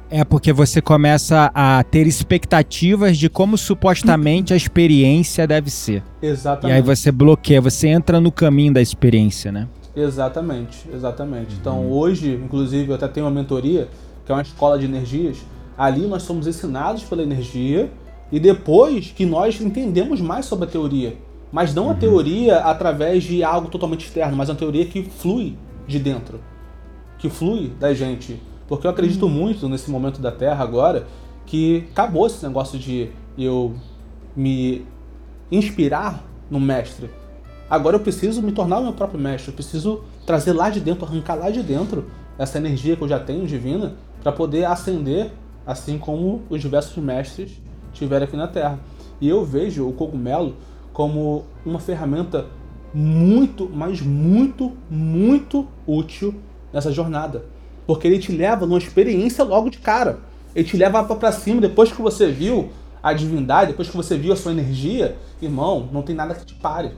S1: É porque você começa a ter expectativas de como supostamente a experiência deve ser.
S4: Exatamente.
S1: E aí você bloqueia, você entra no caminho da experiência, né?
S4: Exatamente, exatamente. Então uhum. hoje, inclusive, eu até tenho uma mentoria, que é uma escola de energias. Ali nós somos ensinados pela energia e depois que nós entendemos mais sobre a teoria. Mas não a uhum. teoria através de algo totalmente externo, mas uma teoria que flui de dentro, que flui da gente. Porque eu acredito uhum. muito nesse momento da Terra agora que acabou esse negócio de eu me inspirar no mestre. Agora eu preciso me tornar o meu próprio mestre. Eu preciso trazer lá de dentro, arrancar lá de dentro essa energia que eu já tenho divina para poder ascender, assim como os diversos mestres tiveram aqui na Terra. E eu vejo o cogumelo como uma ferramenta muito, mas muito, muito útil nessa jornada. Porque ele te leva numa experiência logo de cara. Ele te leva para cima depois que você viu a divindade, depois que você viu a sua energia, irmão, não tem nada que te pare.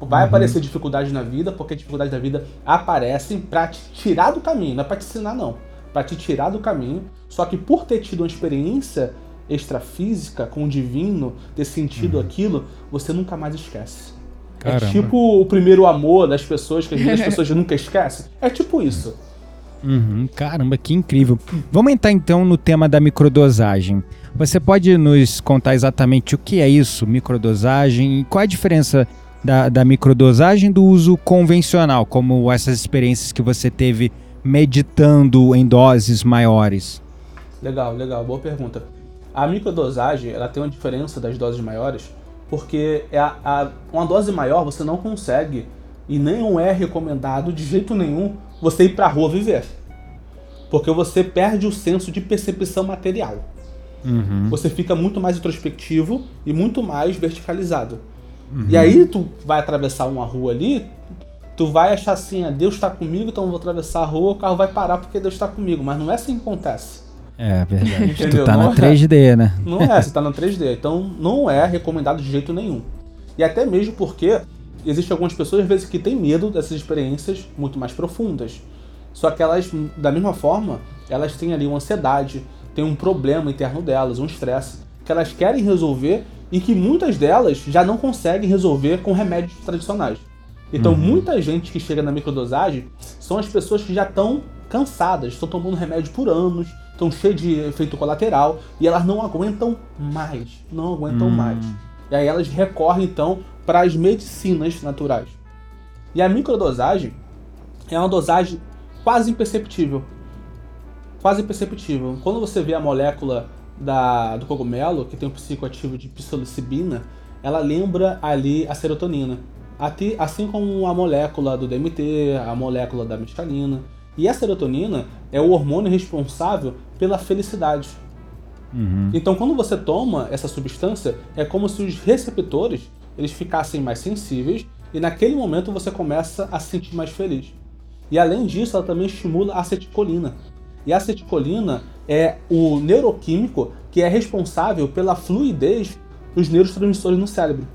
S4: Vai uhum. aparecer dificuldade na vida, porque dificuldades da vida aparecem para te tirar do caminho, não é para te ensinar não, para te tirar do caminho. Só que por ter tido uma experiência extrafísica com o divino, ter sentido uhum. aquilo, você nunca mais esquece. É Caramba. É tipo o primeiro amor das pessoas que as pessoas nunca esquecem. É tipo isso.
S1: Uhum, caramba, que incrível. Vamos entrar então no tema da microdosagem. Você pode nos contar exatamente o que é isso, microdosagem, e qual é a diferença da, da microdosagem do uso convencional, como essas experiências que você teve meditando em doses maiores?
S4: Legal, legal, boa pergunta. A microdosagem ela tem uma diferença das doses maiores, porque é a, a, uma dose maior você não consegue e nem é recomendado de jeito nenhum você ir para a rua viver. Porque você perde o senso de percepção material. Uhum. Você fica muito mais introspectivo e muito mais verticalizado. Uhum. E aí tu vai atravessar uma rua ali, tu vai achar assim, ah, Deus está comigo, então eu vou atravessar a rua, o carro vai parar porque Deus está comigo. Mas não é assim que acontece.
S1: É verdade. Entendeu? Tu tá não na 3D, é.
S4: né? Não é, você tá na 3D. Então não é recomendado de jeito nenhum. E até mesmo porque existem algumas pessoas, às vezes, que têm medo dessas experiências muito mais profundas. Só que elas, da mesma forma, elas têm ali uma ansiedade, tem um problema interno delas, um estresse, que elas querem resolver e que muitas delas já não conseguem resolver com remédios tradicionais. Então, uhum. muita gente que chega na microdosagem são as pessoas que já estão cansadas, estão tomando remédio por anos, estão cheias de efeito colateral e elas não aguentam mais, não aguentam uhum. mais. E aí elas recorrem então para as medicinas naturais. E a microdosagem é uma dosagem quase imperceptível. Quase imperceptível. Quando você vê a molécula da, do cogumelo, que tem um psicoativo de psilocibina, ela lembra ali a serotonina. Assim como a molécula do DMT, a molécula da mescalina. E a serotonina é o hormônio responsável pela felicidade. Uhum. Então, quando você toma essa substância, é como se os receptores eles ficassem mais sensíveis e naquele momento você começa a se sentir mais feliz. E além disso, ela também estimula a acetilcolina, e a acetilcolina é o neuroquímico que é responsável pela fluidez dos neurotransmissores no cérebro.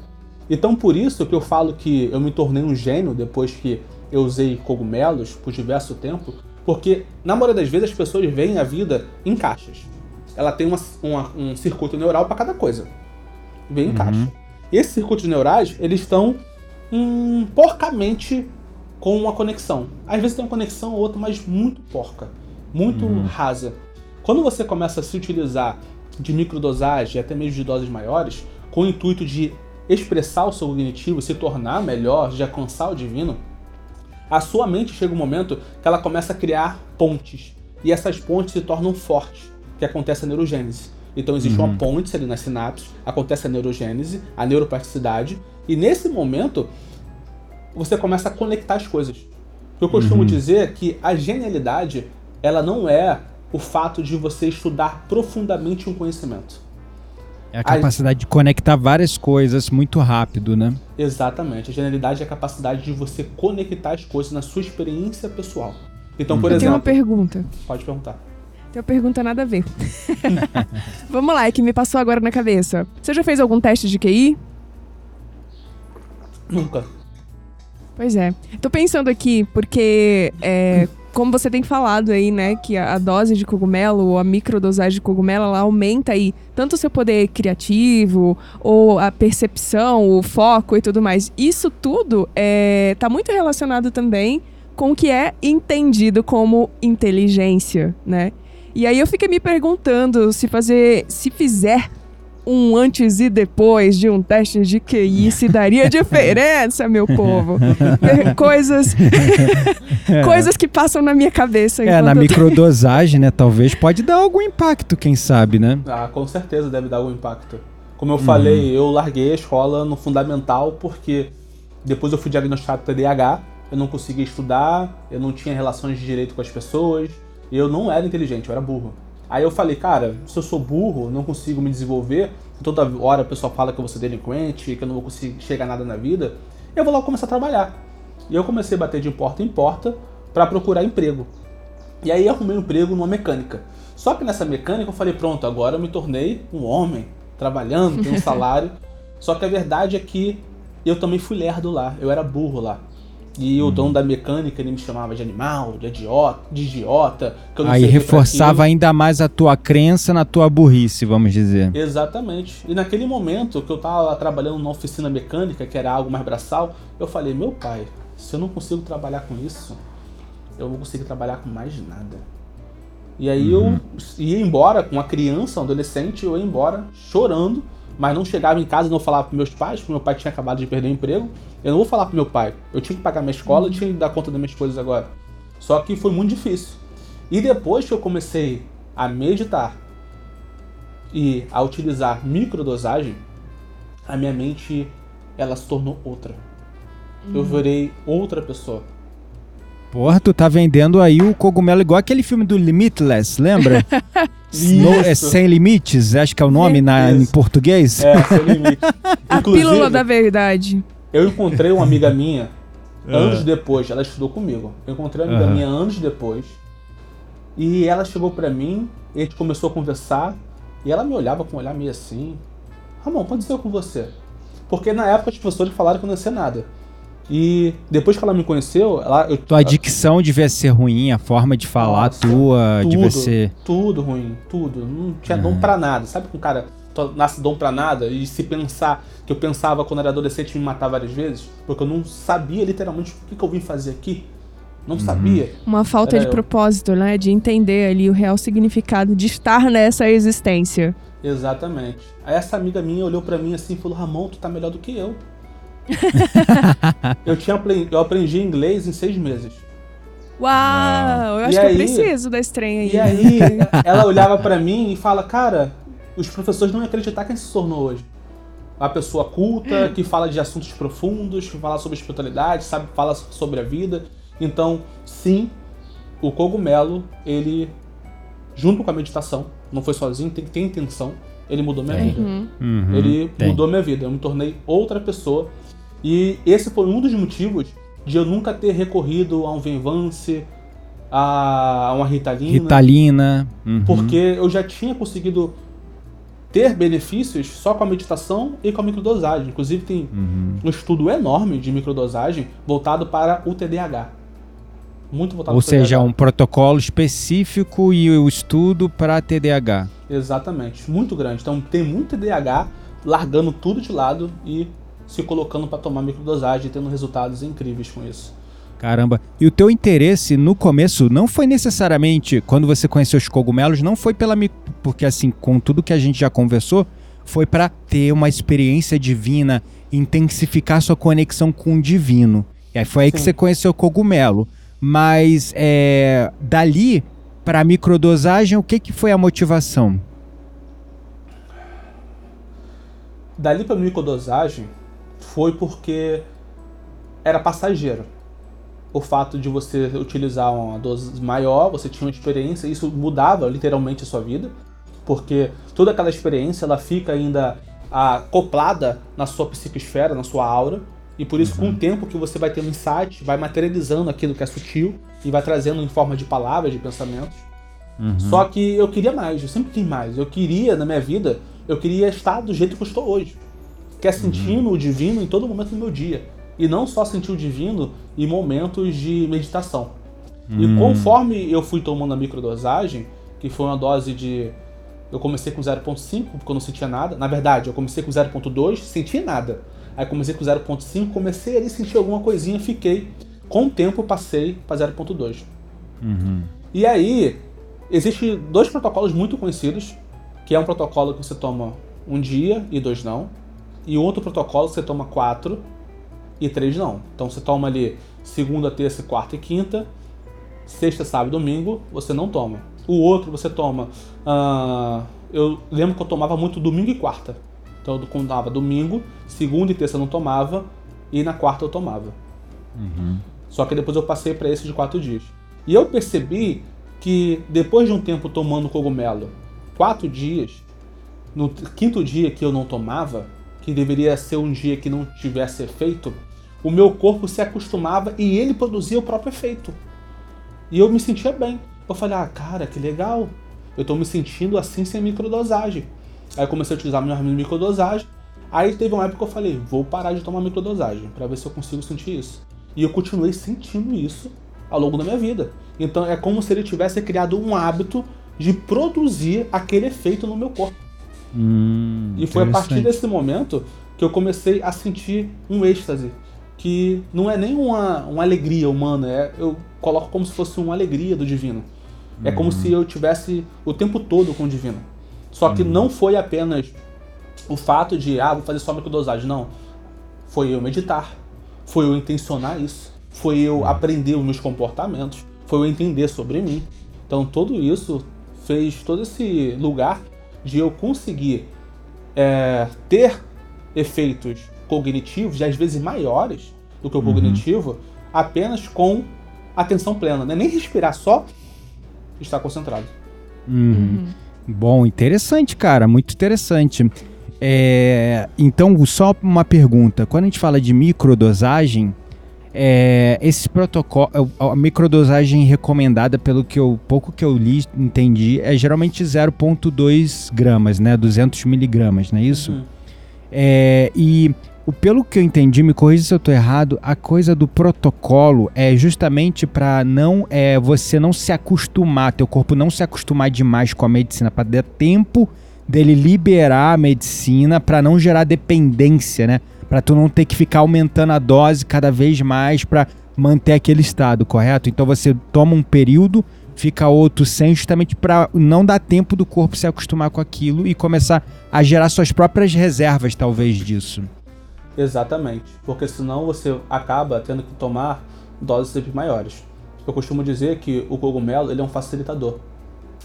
S4: Então por isso que eu falo que eu me tornei um gênio depois que eu usei cogumelos por diverso tempo, porque na maioria das vezes as pessoas veem a vida em caixas. Ela tem uma, uma, um circuito neural para cada coisa. Vem em uhum. caixa. E esses circuitos neurais, eles estão hum, porcamente com uma conexão. Às vezes tem uma conexão ou outra, mas muito porca muito uhum. rasa. Quando você começa a se utilizar de microdosagem, até mesmo de doses maiores, com o intuito de expressar o seu cognitivo, se tornar melhor, de alcançar o divino, a sua mente chega um momento que ela começa a criar pontes. E essas pontes se tornam fortes, que acontece a neurogênese. Então existe uhum. uma ponte ali nas sinapses, acontece a neurogênese, a neuroplasticidade, e nesse momento você começa a conectar as coisas. Eu costumo uhum. dizer que a genialidade ela não é o fato de você estudar profundamente um conhecimento.
S1: É a capacidade a... de conectar várias coisas muito rápido, né?
S4: Exatamente. A genialidade é a capacidade de você conectar as coisas na sua experiência pessoal. Então,
S2: hum.
S4: por
S2: Eu
S4: exemplo.
S2: tenho uma pergunta.
S4: Pode perguntar.
S2: Tem uma pergunta nada a ver. Vamos lá, é que me passou agora na cabeça. Você já fez algum teste de QI?
S4: Nunca.
S2: Pois é. Tô pensando aqui, porque é, como você tem falado aí, né, que a, dose de cogumelo ou a microdosagem de cogumelo, ela aumenta aí tanto o seu poder criativo, ou a percepção, o foco e tudo mais. Isso tudo é, tá muito relacionado também com o que é entendido como inteligência, né? E aí eu fiquei me perguntando se fazer, se fizer um antes e depois de um teste de QI se daria diferença, meu povo. coisas é. coisas que passam na minha cabeça.
S1: É, na microdosagem, né? Talvez pode dar algum impacto, quem sabe, né?
S4: Ah, com certeza deve dar algum impacto. Como eu falei, uhum. eu larguei a escola no fundamental porque Depois eu fui diagnosticado TDAH, eu não conseguia estudar, eu não tinha relações de direito com as pessoas, eu não era inteligente, eu era burro. Aí eu falei, cara, se eu sou burro, não consigo me desenvolver, toda hora o pessoal fala que eu vou ser delinquente, que eu não vou conseguir chegar a nada na vida, eu vou lá começar a trabalhar. E eu comecei a bater de porta em porta para procurar emprego. E aí arrumei um emprego numa mecânica. Só que nessa mecânica eu falei, pronto, agora eu me tornei um homem, trabalhando, tenho um salário. Só que a verdade é que eu também fui lerdo lá, eu era burro lá. E o dono da mecânica ele me chamava de animal, de idiota, de idiota.
S1: Aí
S4: pra
S1: reforçava ainda mais a tua crença na tua burrice, vamos dizer.
S4: Exatamente. E naquele momento que eu tava trabalhando numa oficina mecânica, que era algo mais braçal, eu falei, meu pai, se eu não consigo trabalhar com isso, eu não vou conseguir trabalhar com mais nada. E aí eu ia embora com uma criança, um adolescente, eu ia embora chorando, mas não chegava em casa e não falava para meus pais, porque meu pai tinha acabado de perder o emprego. Eu não vou falar pro meu pai. Eu tinha que pagar minha escola, eu tinha que dar conta das minhas coisas agora. Só que foi muito difícil. E depois que eu comecei a meditar e a utilizar microdosagem, a minha mente ela se tornou outra. Eu virei outra pessoa.
S1: Porra, tu tá vendendo aí o cogumelo igual aquele filme do Limitless, lembra? No- é. Sem Limites, acho que é o nome na, em português.
S4: É, sem limite.
S2: A pílula da verdade.
S4: Eu encontrei uma amiga minha anos depois, ela estudou comigo. Eu encontrei uma amiga
S1: Aham.
S4: minha anos depois. E ela chegou pra mim, e a gente começou a conversar, e ela me olhava com um olhar meio assim. Ramon, o que aconteceu com você? Porque na época os professores falaram que eu não ia ser nada. E depois que ela me conheceu, ela, eu,
S1: Tua dicção devia ser ruim, a forma de falar
S4: Nossa,
S1: tua
S4: tudo,
S1: devia ser.
S4: tudo ruim, tudo. Não tinha dom pra nada. Sabe que um cara nasce dom pra nada? E se pensar que eu pensava quando era adolescente me matar várias vezes, porque eu não sabia literalmente o que, que eu vim fazer aqui. Não sabia.
S2: Uma falta
S4: Era
S2: de
S4: eu.
S2: propósito, né? De entender ali o real significado de estar nessa existência.
S4: Exatamente. Aí essa amiga minha olhou pra mim assim e falou: Ramon, tu tá melhor do que eu. eu, tinha, eu aprendi inglês em seis meses.
S2: Uau! Eu
S4: E
S2: acho que
S4: aí-
S2: eu preciso da estranha aí.
S4: E aí ela olhava pra mim e fala, cara, os professores não iam acreditar quem se tornou hoje. Uma pessoa culta, que fala de assuntos profundos, que fala sobre espiritualidade, sabe, fala sobre a vida. Então, sim, o cogumelo, ele, junto com a meditação, não foi sozinho, tem que ter intenção, ele mudou minha vida.
S1: Uhum,
S4: Ele
S1: tem.
S4: mudou minha vida, eu me tornei outra pessoa. E esse foi um dos motivos de eu nunca ter recorrido a um Venvance, a uma Ritalina.
S1: Ritalina. uhum.
S4: Porque eu já tinha conseguido ter benefícios só com a meditação e com a microdosagem. Inclusive tem
S1: Uhum.
S4: um estudo enorme de microdosagem voltado para o TDAH. Muito voltado
S1: Ou
S4: para o
S1: seja,
S4: TDAH.
S1: um protocolo específico e o estudo para TDAH.
S4: Exatamente, muito grande. Então tem muito TDAH largando tudo de lado e se colocando para tomar microdosagem e tendo resultados incríveis com isso.
S1: Caramba. E o teu interesse no começo não foi necessariamente quando você conheceu os cogumelos, não foi pela porque assim, com tudo que a gente já conversou, foi para ter uma experiência divina, intensificar sua conexão com o divino. E aí foi aí que
S4: Sim.
S1: você conheceu o cogumelo. Mas é, dali para microdosagem, o que que foi a motivação?
S4: Dali para microdosagem foi porque era passageiro. O fato de você utilizar uma dose maior, você tinha uma experiência, isso mudava literalmente a sua vida, porque toda aquela experiência ela fica ainda acoplada na sua psicoesfera, na sua aura, e por isso com o tempo que você vai tendo insight, vai materializando aquilo que é sutil e vai trazendo em forma de palavras, de pensamentos. Só que eu queria mais, eu sempre quis mais. Eu queria, na minha vida, eu queria estar do jeito que eu estou hoje. Que é sentindo o divino em todo momento do meu dia. E não só sentir o divino em momentos de meditação. E conforme eu fui tomando a microdosagem, que foi uma dose de. Eu comecei com 0.5, porque eu não sentia nada. Na verdade, eu comecei com 0.2, senti nada. Aí comecei com 0.5, comecei ali a sentir alguma coisinha, fiquei. Com o tempo, passei para 0.2. E aí, existe dois protocolos muito conhecidos, que é um protocolo que você toma um dia e dois não, e outro protocolo você toma quatro e três não. Então você toma ali segunda, terça, quarta e quinta, sexta, sábado e domingo, você não toma. O outro você toma. ah, eu lembro que eu tomava muito domingo e quarta. Então eu tomava domingo, segunda e terça eu não tomava, e na quarta eu tomava. Só que depois eu passei para esse de quatro dias. E eu percebi que depois de um tempo tomando cogumelo, quatro dias, no quinto dia que eu não tomava, que deveria ser um dia que não tivesse efeito, o meu corpo se acostumava e ele produzia o próprio efeito. E eu me sentia bem. Eu falei, ah, cara, que legal. Eu tô me sentindo assim sem microdosagem. Aí comecei a utilizar minha microdosagem. Aí teve uma época que eu falei, vou parar de tomar microdosagem para ver se eu consigo sentir isso. E eu continuei sentindo isso ao longo da minha vida. Então é como se ele tivesse criado um hábito de produzir aquele efeito no meu corpo.
S1: Hum,
S4: E foi a partir desse momento que eu comecei a sentir um êxtase. Que não é nem uma, uma alegria humana, é, eu coloco como se fosse uma alegria do divino. É como se eu tivesse o tempo todo com o divino. Só que não foi apenas o fato de, ah, vou fazer só microdosagem. Não. Foi eu meditar. Foi eu intencionar isso. Foi eu aprender os meus comportamentos. Foi eu entender sobre mim. Então tudo isso fez todo esse lugar de eu conseguir é, ter efeitos cognitivos, e às vezes maiores do que o cognitivo, apenas com atenção plena. Não é nem respirar, só estar concentrado.
S1: Uhum. Bom, interessante, cara, muito interessante. É, então, só uma pergunta: quando a gente fala de microdosagem, é, esse protocolo, a microdosagem recomendada, pelo que eu pouco que eu li, entendi, é geralmente 0,2 gramas, né? 200 miligramas, não é isso?
S4: Uhum.
S1: É, e o- pelo que eu entendi, me corrija se eu tô errado, a coisa do protocolo é justamente para não é você não se acostumar, teu corpo não se acostumar demais com a medicina, para dar tempo dele liberar a medicina para não gerar dependência, né? Para tu não ter que ficar aumentando a dose cada vez mais para manter aquele estado, correto? Então você toma um período, fica outro sem, justamente para não dar tempo do corpo se acostumar com aquilo e começar a gerar suas próprias reservas, talvez, disso.
S4: Exatamente, porque senão você acaba tendo que tomar doses sempre maiores. Eu costumo dizer que o cogumelo ele é um facilitador.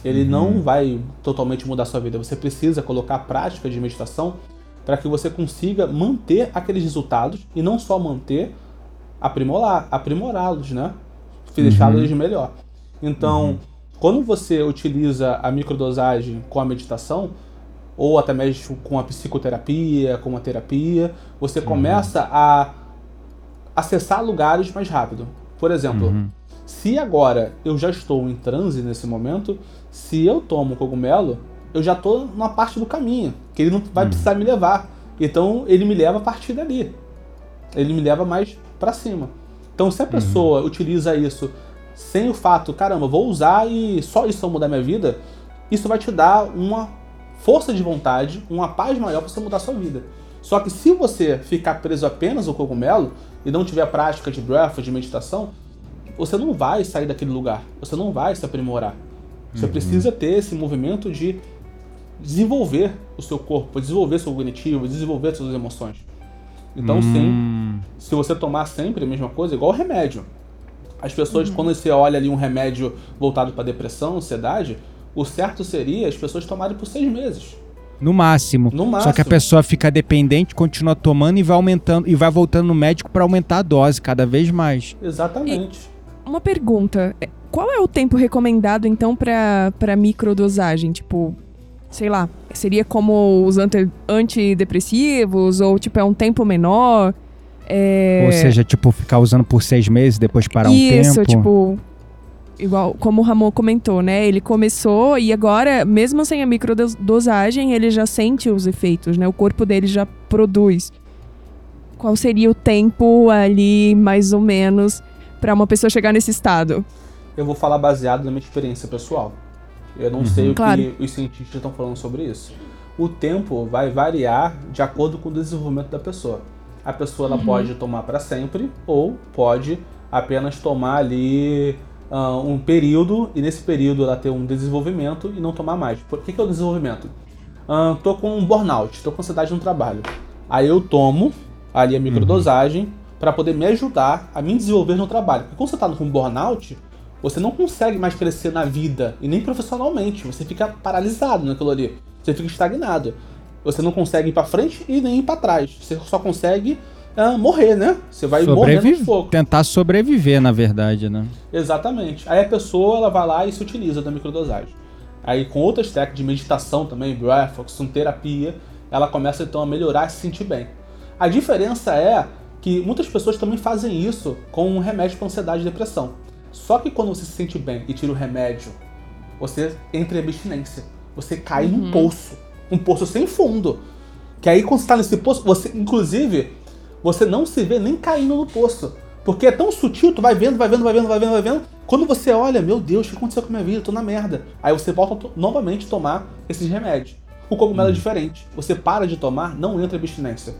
S4: Ele não vai totalmente mudar a sua vida. Você precisa colocar práticas de meditação para que você consiga manter aqueles resultados e não só manter, aprimorar, aprimorá-los, né? Deixá-los melhor. Então, quando você utiliza a microdosagem com a meditação, ou até mesmo com a psicoterapia, com a terapia, você começa a acessar lugares mais rápido. Por exemplo, se agora eu já estou em transe nesse momento, se eu tomo cogumelo, eu já estou numa parte do caminho, que ele não vai precisar me levar. Então ele me leva a partir dali. Ele me leva mais para cima. Então se a pessoa utiliza isso sem o fato, caramba, vou usar e só isso vai mudar minha vida, isso vai te dar uma força de vontade, uma paz maior para você mudar a sua vida. Só que se você ficar preso apenas ao cogumelo e não tiver prática de breath, de meditação, você não vai sair daquele lugar. Você não vai se aprimorar. Você precisa ter esse movimento de desenvolver o seu corpo, desenvolver seu cognitivo, desenvolver suas emoções. Então, sim,
S1: Hum,
S4: se você tomar sempre a mesma coisa, igual o remédio. As pessoas, quando você olha ali um remédio voltado para depressão, ansiedade, o certo seria as pessoas tomarem por seis meses.
S1: no máximo.
S4: No
S1: Só que a
S4: máximo.
S1: pessoa fica dependente, continua tomando e vai aumentando e vai voltando no médico para aumentar a dose cada vez mais.
S4: Exatamente.
S2: Uma pergunta. é, Qual é o tempo recomendado, então, pra, pra microdosagem? Tipo, sei lá, seria como os ante- antidepressivos? Ou, tipo, é um tempo menor? É...
S1: Ou seja, tipo, ficar usando por seis meses, depois parar
S2: Isso,
S1: um tempo.
S2: tipo... Igual, como o Ramon comentou, né? Ele começou e agora, mesmo sem a microdosagem, ele já sente os efeitos, né? O corpo dele já produz. Qual seria o tempo ali, mais ou menos, pra uma pessoa chegar nesse estado?
S4: Eu vou falar baseado na minha experiência pessoal. Eu não sei o
S2: Claro.
S4: que os cientistas estão falando sobre isso. O tempo vai variar de acordo com o desenvolvimento da pessoa. A pessoa ela pode tomar para sempre ou pode apenas tomar ali ah, um período e nesse período ela ter um desenvolvimento e não tomar mais. Por que, que é o desenvolvimento? Ah, tô com um burnout, tô com ansiedade no trabalho. Aí eu tomo ali a microdosagem para poder me ajudar a me desenvolver no trabalho. Porque quando você tá com burnout, você não consegue mais crescer na vida e nem profissionalmente. Você fica paralisado naquilo ali. Você fica estagnado. Você não consegue ir para frente e nem ir para trás. Você só consegue ah, morrer, né? Você vai morrer
S1: Sobrevive-
S4: no fogo.
S1: Tentar sobreviver, na verdade, né?
S4: Exatamente. Aí a pessoa ela vai lá e se utiliza da microdosagem. Aí com outras técnicas de meditação também, breathwork, terapia, ela começa então a melhorar e se sentir bem. A diferença é que muitas pessoas também fazem isso com um remédio para ansiedade e depressão. Só que quando você se sente bem e tira o remédio, você entra em abstinência. Você cai num poço. Um poço sem fundo. Que aí quando você tá nesse poço, você, inclusive, você não se vê nem caindo no poço. Porque é tão sutil, tu vai vendo, vai vendo, vai vendo, vai vendo, vai vendo. Quando você olha, meu Deus, o que aconteceu com a minha vida? Eu tô na merda. Aí você volta novamente a tomar esses remédios. O cogumelo é diferente. Você para de tomar, não entra em abstinência.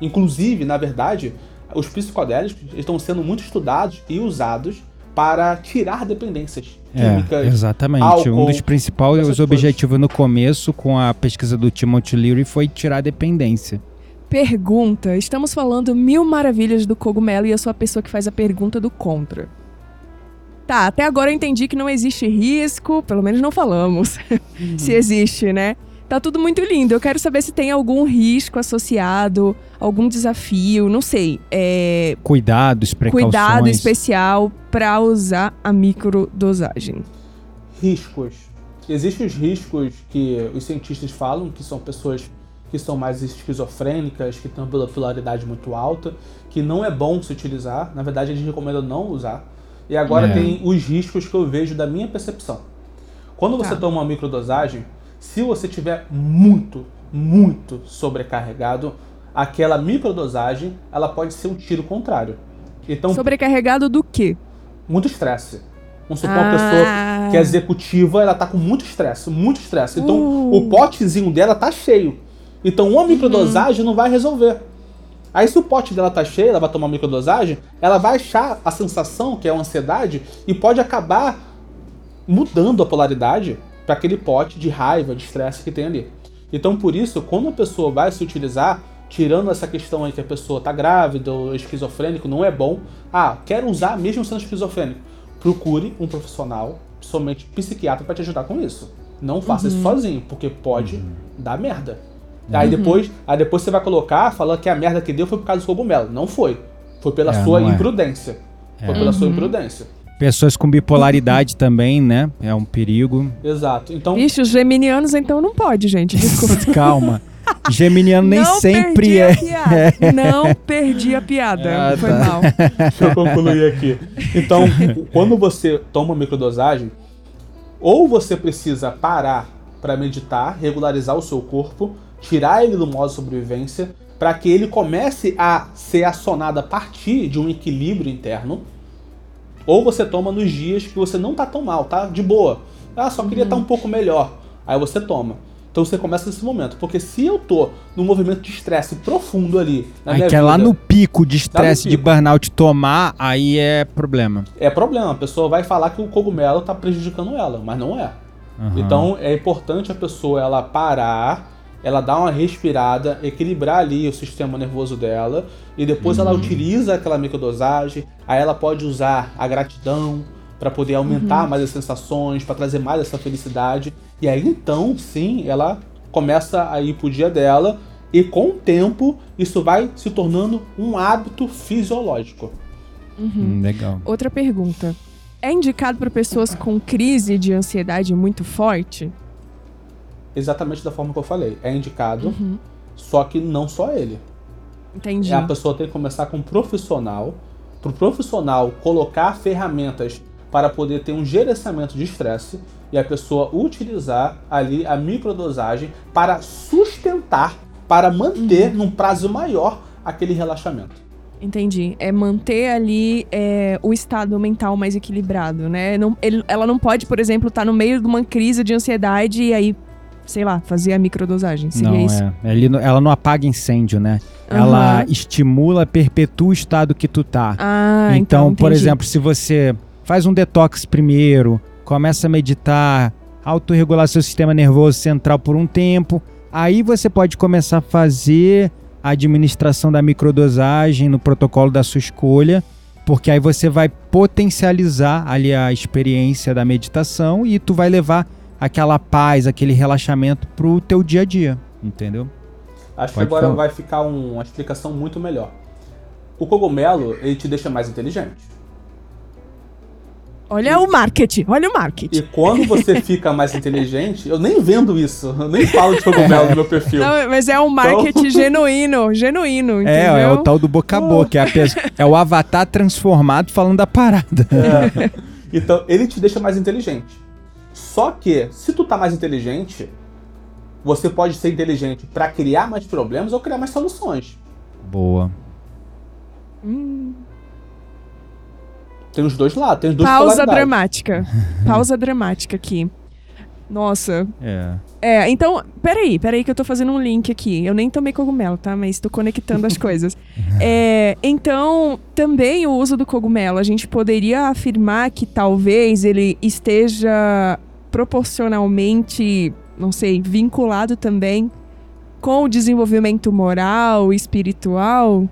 S4: Inclusive, na verdade, os psicodélicos estão sendo muito estudados e usados para tirar dependências
S1: É,
S4: químicas.
S1: exatamente.
S4: álcool,
S1: um dos principais objetivos no começo com a pesquisa do Timothy Leary foi tirar a dependência.
S2: Pergunta: estamos falando mil maravilhas do cogumelo e eu sou a pessoa que faz a pergunta do contra. Tá, até agora eu entendi que não existe risco, pelo menos não falamos. se existe, né? Tá tudo muito lindo. Eu quero saber se tem algum risco associado, algum desafio, não sei. É,
S1: Cuidados, precauções.
S2: cuidado especial para usar a microdosagem.
S4: riscos. Existem os riscos que os cientistas falam, que são pessoas que são mais esquizofrênicas, que têm uma bipolaridade muito alta, que não é bom se utilizar. Na verdade, eles recomendam não usar. E agora
S1: É.
S4: tem os riscos que eu vejo da minha percepção. Quando você
S2: Tá.
S4: toma uma microdosagem, se você tiver muito, muito sobrecarregado, aquela microdosagem, ela pode ser um tiro contrário. Então,
S2: Sobrecarregado do quê?
S4: muito estresse. Vamos supor uma
S2: Ah.
S4: pessoa que é executiva, ela tá com muito estresse, muito estresse. Então
S2: Uh.
S4: o potezinho dela tá cheio. Então uma microdosagem não vai resolver. Aí se o pote dela tá cheio, ela vai tomar microdosagem, ela vai achar a sensação, que é uma ansiedade, e pode acabar mudando a polaridade para aquele pote de raiva, de estresse que tem ali. Então por isso, quando a pessoa vai se utilizar, tirando essa questão aí que a pessoa tá grávida ou esquizofrênico, não é bom. Ah, quero usar mesmo sendo esquizofrênico. Procure um profissional, somente psiquiatra, para te ajudar com isso. Não faça isso sozinho, porque pode dar merda. Aí, depois, aí depois você vai colocar falando que a merda que deu foi por causa do cogumelo. Não foi. Foi pela
S1: É,
S4: sua
S1: é.
S4: imprudência. Foi pela sua imprudência.
S1: Pessoas com bipolaridade também, né? É um perigo.
S4: Exato. Então,
S2: Vixe, os geminianos então não pode, gente. Desculpa.
S1: Calma. Geminiano nem
S2: não
S1: sempre
S2: perdi
S1: é.
S2: a piada. Não perdi a piada.
S1: Ah,
S2: Foi
S1: tá.
S2: mal.
S4: Deixa eu concluir aqui. Então, quando você toma microdosagem, ou você precisa parar para meditar, regularizar o seu corpo, tirar ele do modo sobrevivência, para que ele comece a ser acionado a partir de um equilíbrio interno, ou você toma nos dias que você não tá tão mal, tá de boa. Ah, só queria estar um pouco melhor. Aí você toma. Então você começa nesse momento. Porque se eu tô num movimento de estresse profundo ali, na
S1: Aí
S4: minha
S1: que é lá no pico de estresse, de burnout tomar, aí é problema.
S4: é problema. A pessoa vai falar que o cogumelo tá prejudicando ela, mas não é.
S1: Aham.
S4: Então é importante a pessoa ela parar, ela dar uma respirada, equilibrar ali o sistema nervoso dela e depois ela utiliza aquela microdosagem. Aí ela pode usar a gratidão para poder aumentar mais as sensações, para trazer mais essa felicidade. E aí então, sim, ela começa a ir pro dia dela e com o tempo isso vai se tornando um hábito fisiológico.
S1: Hum, legal.
S2: Outra pergunta. É indicado para pessoas com crise de ansiedade muito forte?
S4: Exatamente da forma que eu falei. É indicado, só que não só ele.
S2: Entendi.
S4: É a pessoa tem que começar com um profissional, para o profissional colocar ferramentas para poder ter um gerenciamento de estresse e a pessoa utilizar ali a microdosagem para sustentar, para manter num prazo maior aquele relaxamento.
S2: Entendi. É manter ali é, o estado mental mais equilibrado, né? Não- ele- ela não pode, por exemplo, estar no meio de uma crise de ansiedade e aí, sei lá, fazer a microdosagem. Seria
S1: Não,
S2: isso?
S1: é. Ela não apaga incêndio, né? Ela
S2: Aham.
S1: estimula, perpetua o estado que tu tá.
S2: Ah,
S1: então,
S2: então,
S1: por exemplo, se você faz um detox primeiro, começa a meditar, autorregular seu sistema nervoso central por um tempo, aí você pode começar a fazer a administração da microdosagem no protocolo da sua escolha, porque aí você vai potencializar ali a experiência da meditação e tu vai levar aquela paz, aquele relaxamento pro teu dia a dia, entendeu?
S4: Acho
S1: Pode
S4: que agora
S1: falar.
S4: vai ficar um- uma explicação muito melhor. O cogumelo, ele te deixa mais inteligente.
S2: Olha o marketing, olha o marketing.
S4: E quando você fica mais inteligente, eu nem vendo isso, eu nem falo de cogumelo no meu perfil.
S2: Não, mas é um marketing
S4: Então-
S2: genuíno, genuíno,
S1: É,
S2: entendeu?
S1: é o tal do boca a boca. É, a é o avatar transformado falando da parada.
S4: É. Então, ele te deixa mais inteligente. Só que, se tu tá mais inteligente, você pode ser inteligente pra criar mais problemas ou criar mais soluções.
S1: Boa.
S4: Tem os dois lados, tem os dois
S2: Pausa dramática. Pausa dramática aqui. Nossa.
S1: É.
S2: É, então, peraí, peraí que eu tô fazendo um link aqui. Eu nem tomei cogumelo, tá? Mas tô conectando as coisas. É, então, também o uso do cogumelo, a gente poderia afirmar que talvez ele esteja proporcionalmente, não sei, vinculado também com o desenvolvimento moral e espiritual.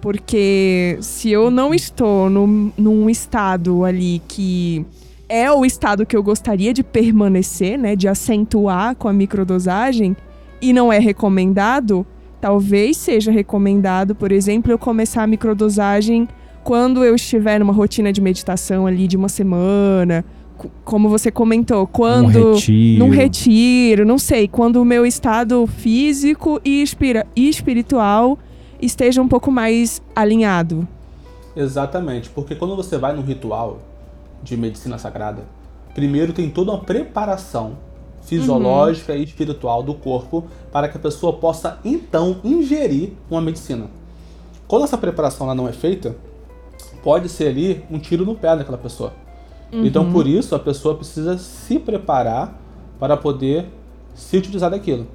S2: Porque se eu não estou num, num estado ali que é o estado que eu gostaria de permanecer, né, de acentuar com a microdosagem e não é recomendado, talvez seja recomendado, por exemplo, eu começar a microdosagem quando eu estiver numa rotina de meditação ali de uma semana, como você comentou, quando
S1: um retiro.
S2: num retiro, não sei, quando o meu estado físico e, espira- e espiritual esteja um pouco mais alinhado.
S4: Exatamente, porque quando você vai num ritual de medicina sagrada, primeiro tem toda uma preparação fisiológica e espiritual do corpo para que a pessoa possa então ingerir uma medicina. Quando essa preparação ela não é feita, pode ser ali um tiro no pé daquela pessoa. Então por isso a pessoa precisa se preparar para poder se utilizar daquilo.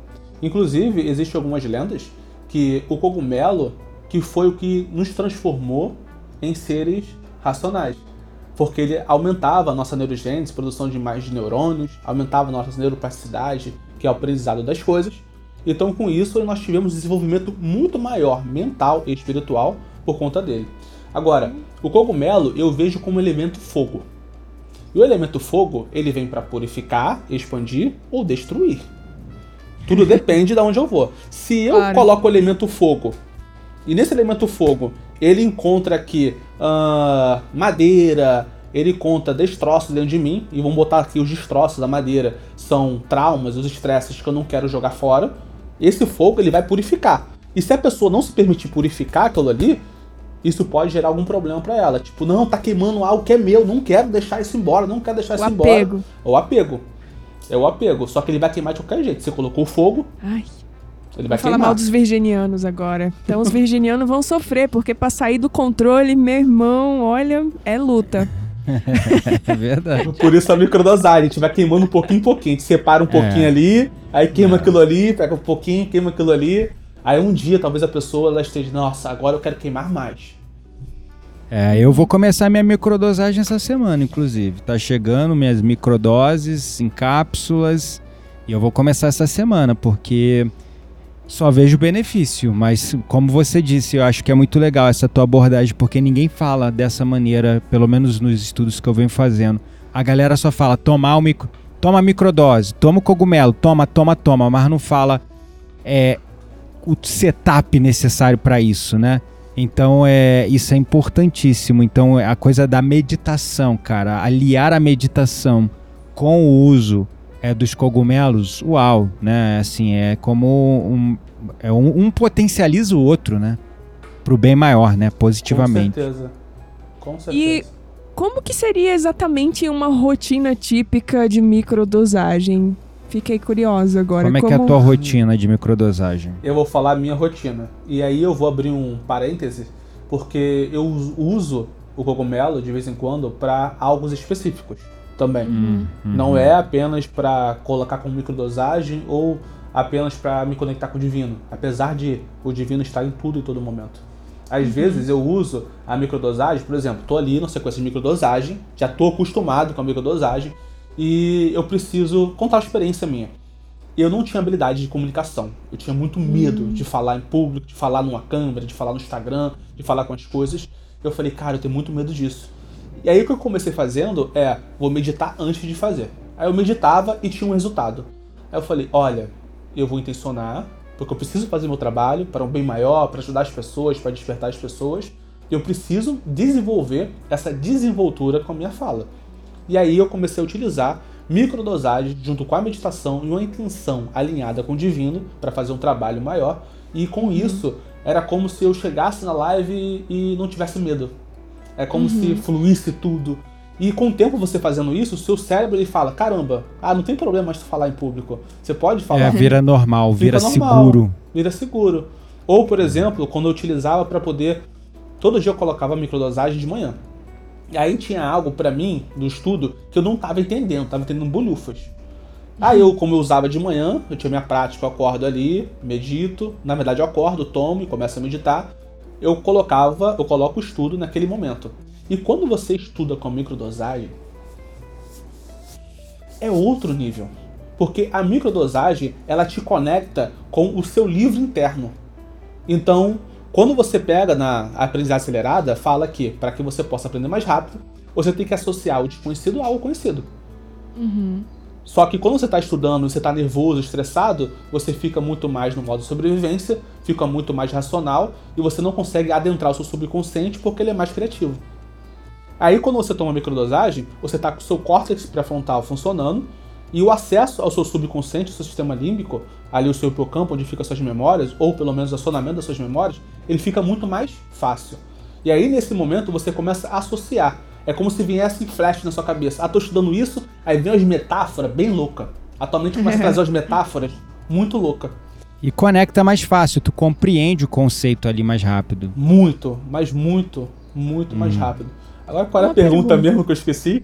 S4: Inclusive, existem algumas lendas que o cogumelo que foi o que nos transformou em seres racionais. Porque ele aumentava a nossa neurogênese, produção de mais neurônios, aumentava a nossa neuroplasticidade, que é o aprendizado das coisas. Então, com isso, nós tivemos um desenvolvimento muito maior mental e espiritual por conta dele. Agora, o cogumelo eu vejo como elemento fogo. E o elemento fogo, ele vem para purificar, expandir ou destruir. Tudo depende de onde eu vou. Se eu
S2: Claro.
S4: coloco o elemento fogo, e nesse elemento fogo ele encontra aqui ah, madeira, ele conta destroços dentro de mim, e vamos botar aqui os destroços da madeira, são traumas, os estresses que eu não quero jogar fora. Esse fogo ele vai purificar. E se a pessoa não se permitir purificar aquilo ali, isso pode gerar algum problema pra ela. Tipo, não, tá queimando algo que é meu, não quero deixar isso embora, não quero deixar
S2: O
S4: isso embora.
S2: apego.
S4: O apego. É o apego. Só que ele vai queimar de qualquer jeito. Você colocou o fogo,
S2: Ai,
S4: ele vai
S2: falar mal dos virginianos agora. Então os virginianos vão sofrer, porque pra sair do controle, meu irmão, olha, é luta.
S1: É verdade.
S4: Por isso a microdosagem. A gente vai queimando um pouquinho em pouquinho. A gente separa um pouquinho
S1: É.
S4: ali, aí queima aquilo ali, pega um pouquinho, queima aquilo ali. Aí um dia talvez a pessoa ela esteja, nossa, agora eu quero queimar mais.
S1: É, eu vou começar minha microdosagem essa semana, inclusive. Tá chegando minhas microdoses em cápsulas e eu vou começar essa semana, porque só vejo benefício, mas como você disse, eu acho que é muito legal essa tua abordagem, porque ninguém fala dessa maneira, pelo menos nos estudos que eu venho fazendo. A galera só fala tomar o micro, toma microdose, toma o cogumelo, toma, toma, toma, mas não fala é, o setup necessário para isso, né? Então é isso é importantíssimo. Então é a coisa da meditação, cara, aliar a meditação com o uso é, dos cogumelos, uau, né? Assim é como um, é um, um potencializa o outro, né? Pro bem maior, né? Positivamente.
S4: Com certeza. Com certeza.
S2: E como que seria exatamente uma rotina típica de microdosagem? Fiquei curiosa agora.
S1: Como é que é a tua rotina de microdosagem?
S4: eu vou falar a minha rotina. E aí eu vou abrir um parêntese, porque eu us- uso o cogumelo de vez em quando para algos específicos também.
S1: Hum,
S4: Não é apenas para colocar com microdosagem ou apenas para me conectar com o divino, apesar de o divino estar em tudo e todo momento. Às vezes eu uso a microdosagem, por exemplo, tô ali na sequência de microdosagem, já tô acostumado com a microdosagem e eu preciso contar uma experiência minha. Eu não tinha habilidade de comunicação. Eu tinha muito medo de falar em público, de falar numa câmera, de falar no Instagram, de falar com as coisas. Eu falei, cara, eu tenho muito medo disso. E aí o que eu comecei fazendo é, vou meditar antes de fazer. Aí eu meditava e tinha um resultado. Aí eu falei, olha, eu vou intencionar porque eu preciso fazer meu trabalho para um bem maior, para ajudar as pessoas, para despertar as pessoas. Eu preciso desenvolver essa desenvoltura com a minha fala. E aí eu comecei a utilizar microdosagem junto com a meditação e uma intenção alinhada com o divino para fazer um trabalho maior. E com uhum. isso era como se eu chegasse na live e não tivesse medo. É como uhum. se fluísse tudo. E com o tempo você fazendo isso, o seu cérebro ele fala: caramba, ah, não tem problema mais tu falar em público. Você pode falar.
S1: É, vira normal, vira normal, seguro.
S4: Vira seguro. Ou, por exemplo, quando eu utilizava para poder. Todo dia eu colocava microdosagem de manhã. E aí tinha algo para mim, do estudo, que eu não tava entendendo, tava entendendo bolhufas. Aí eu, como eu usava de manhã, eu tinha minha prática, eu acordo ali, medito. Na verdade, eu acordo, tomo e começo a meditar. Eu colocava, eu coloco o estudo naquele momento. E quando você estuda com microdosagem, é outro nível. Porque a microdosagem, ela te conecta com o seu livro interno. Então, quando você pega na aprendizagem acelerada, fala que para que você possa aprender mais rápido, você tem que associar o desconhecido ao conhecido.
S2: Uhum.
S4: Só que quando você está estudando, você está nervoso, estressado, você fica muito mais no modo sobrevivência, fica muito mais racional e você não consegue adentrar o seu subconsciente porque ele é mais criativo. Aí quando você toma microdosagem, você está com o seu córtex pré-frontal funcionando e o acesso ao seu subconsciente, ao seu sistema límbico, ali o seu hipocampo, onde ficam suas memórias, ou pelo menos o acionamento das suas memórias, ele fica muito mais fácil. E aí nesse momento você começa a associar. É como se viesse flash na sua cabeça. Ah, tô estudando isso, aí vem as metáforas bem louca. Atualmente começa a trazer as metáforas muito louca.
S1: E conecta mais fácil, tu compreende o conceito ali mais rápido.
S4: Muito, mas muito, muito hum. mais rápido. Agora qual é a pergunta, pergunta, mesmo que eu esqueci?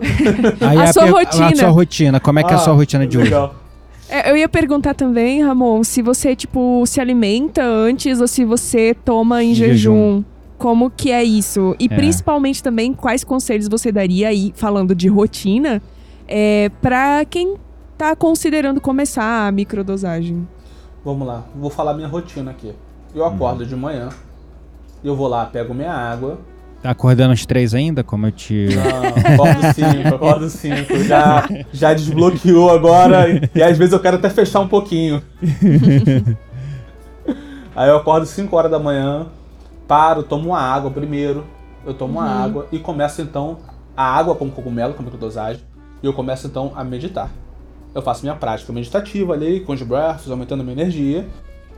S1: Aí a, a sua rotina. A sua rotina, como é que ah, é a sua ah, rotina de legal. hoje?
S2: É, eu ia perguntar também, Ramon, se você, tipo, se alimenta antes ou se você toma em jejum. jejum. Como que é isso? E é. principalmente também, quais conselhos você daria aí, falando de rotina, é, para quem tá considerando começar a microdosagem?
S4: Vamos lá, vou falar minha rotina aqui. Eu acordo uhum. de manhã, eu vou lá, pego minha água,
S1: Tá acordando às três ainda, como eu te.
S4: Não, acordo cinco, acordo cinco. Já, já desbloqueou agora e, e às vezes eu quero até fechar um pouquinho. Aí eu acordo 5 horas da manhã, paro, tomo uma água primeiro. Eu tomo uhum. uma água e começo então a água com cogumelo, com microdosagem. E eu começo então a meditar. Eu faço minha prática meditativa ali, com os breaths, aumentando a minha energia.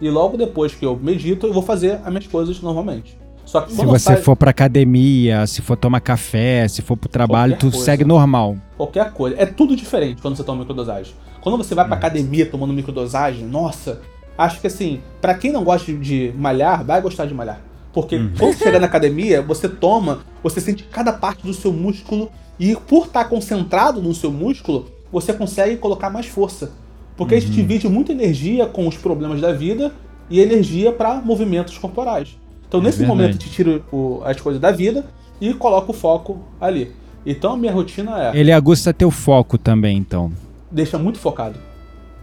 S4: E logo depois que eu medito, eu vou fazer as minhas coisas normalmente.
S1: Só que se você for pra academia, se for tomar café, se for pro trabalho, Qualquer tu coisa. segue normal.
S4: Qualquer coisa. É tudo diferente quando você toma microdosagem. Quando você vai pra academia tomando microdosagem, nossa, acho que assim, para quem não gosta de malhar, vai gostar de malhar. Porque hum. quando você chega na academia, você toma, você sente cada parte do seu músculo e por estar tá concentrado no seu músculo, você consegue colocar mais força. Porque uhum. a gente uhum. divide muita energia com os problemas da vida e energia para movimentos corporais. Então, é nesse verdade. momento, eu te tiro o, as coisas da vida e coloco o foco ali. Então, a minha rotina é.
S1: Ele agusta teu foco também, então.
S4: Deixa muito focado.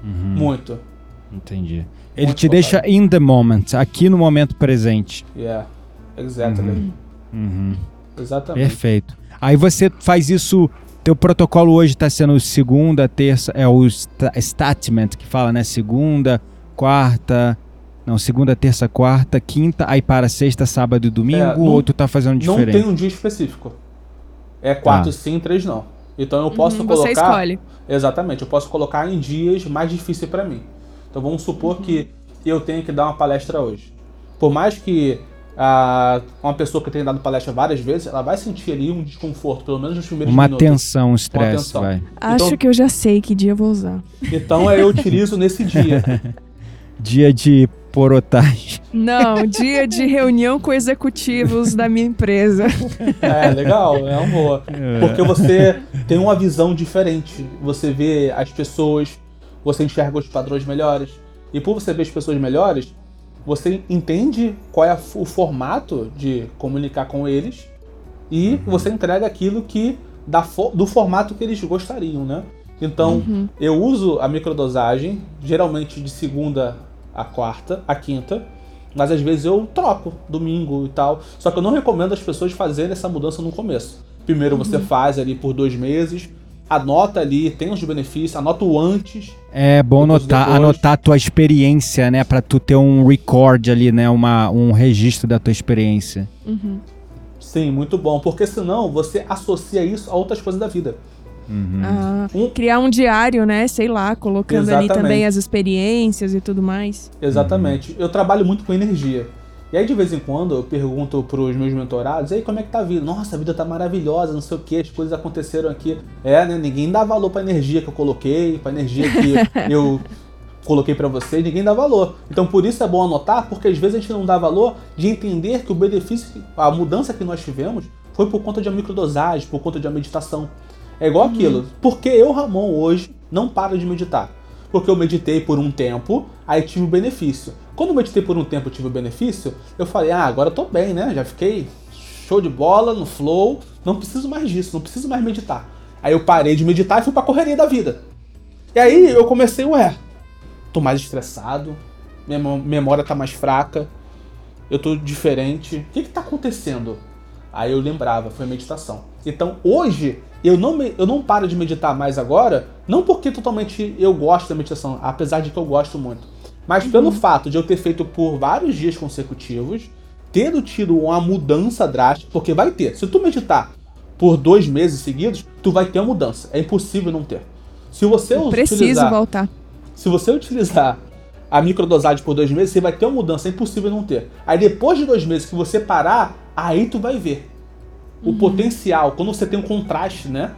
S4: Uhum. Muito.
S1: Entendi. Ele te focado. deixa in the moment, aqui no momento presente.
S4: Yeah, exactly. Uhum.
S1: Uhum.
S4: Exatamente.
S1: Perfeito. Aí você faz isso. Teu protocolo hoje está sendo segunda, terça, é o statement que fala, né? Segunda, quarta, não, segunda, terça, quarta, quinta, aí para sexta, sábado e domingo, é, não, ou tu tá fazendo diferente?
S4: Não tem um dia específico. É quatro ah. sim, três não. Então eu posso uhum, colocar. Você escolhe. Exatamente, eu posso colocar em dias mais difíceis para mim. Então vamos supor uhum. que eu tenho que dar uma palestra hoje. Por mais que ah, uma pessoa que tenha dado palestra várias vezes, ela vai sentir ali um desconforto, pelo menos nos primeiros
S1: uma
S4: minutos.
S1: Tensão, um estresse, vai.
S2: Acho então, que eu já sei que dia eu vou usar.
S4: Então eu utilizo nesse dia.
S1: dia de porotagem.
S2: Não, dia de reunião com executivos da minha empresa.
S4: É, legal, é uma boa. É. Porque você tem uma visão diferente. Você vê as pessoas, você enxerga os padrões melhores. E por você ver as pessoas melhores, você entende qual é o formato de comunicar com eles e uhum. você entrega aquilo que da do formato que eles gostariam, né? Então, uhum. eu uso a microdosagem, geralmente de segunda a quarta, a quinta, mas às vezes eu troco domingo e tal. Só que eu não recomendo as pessoas fazerem essa mudança no começo. Primeiro uhum. você faz ali por dois meses, anota ali, tem os benefícios, anota o antes.
S1: É bom
S4: depois.
S1: anotar a tua experiência, né? Pra tu ter um record ali, né? Uma, um registro da tua experiência.
S2: Uhum.
S4: Sim, muito bom, porque senão você associa isso a outras coisas da vida.
S1: Uhum.
S4: Um-
S2: criar um diário, né? Sei lá, colocando ali
S4: Exatamente.
S2: também as experiências e tudo mais.
S4: Exatamente. Eu trabalho muito com energia. E aí, de vez em quando, eu pergunto pros meus mentorados, e aí, como é que tá a vida? Nossa, a vida tá maravilhosa, não sei o que, as coisas aconteceram aqui. É, né? Ninguém dá valor pra energia que eu coloquei, pra energia que eu coloquei pra vocês, ninguém dá valor. Então, por isso é bom anotar, porque às vezes a gente não dá valor de entender que o benefício, a mudança que nós tivemos, foi por conta de uma microdosagem, por conta de uma meditação. É igual aquilo. Porque eu, Ramon, hoje, não paro de meditar. Porque eu meditei por um tempo, aí tive o benefício. Quando eu meditei por um tempo tive o benefício, eu falei, ah, agora eu tô bem, né? Já fiquei show de bola, no flow, não preciso mais disso, não preciso mais meditar. Aí eu parei de meditar e fui pra correria da vida. E aí eu comecei, ué, tô mais estressado, minha mem- memória tá mais fraca, eu tô diferente. O que que tá acontecendo? Aí eu lembrava, foi a meditação. Então hoje eu não, me- eu não paro de meditar mais agora, não porque totalmente eu gosto da meditação, apesar de que eu gosto muito, mas pelo fato de eu ter feito por vários dias consecutivos, tendo tido uma mudança drástica, porque vai ter. Se tu meditar por dois meses seguidos, tu vai ter uma mudança. É impossível não ter. Se você
S2: Preciso
S4: utilizar,
S2: voltar.
S4: se você utilizar a microdosagem por dois meses, você vai ter uma mudança, é impossível não ter. Aí depois de dois meses que você parar, aí tu vai ver o potencial, quando você tem um contraste, né?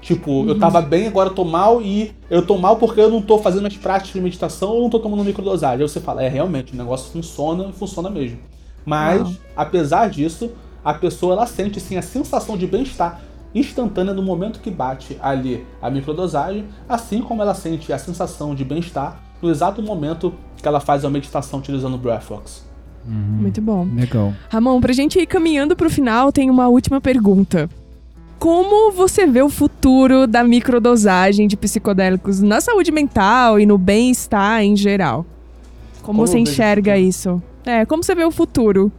S4: Tipo, eu tava bem, agora eu tô mal e eu tô mal porque eu não tô fazendo as práticas de meditação ou não tô tomando microdosagem. Aí você fala, é realmente, o negócio funciona e funciona mesmo. Mas, apesar disso, a pessoa ela sente sim a sensação de bem-estar instantânea no momento que bate ali a microdosagem, assim como ela sente a sensação de bem-estar no exato momento que ela faz a meditação utilizando o Breathworks.
S2: Muito bom.
S1: Legal.
S2: Ramon, pra gente ir caminhando pro final, tem uma última pergunta. Como você vê o futuro da microdosagem de psicodélicos na saúde mental e no bem-estar em geral? Como,
S4: Como
S2: você enxerga isso? É, como você vê o futuro?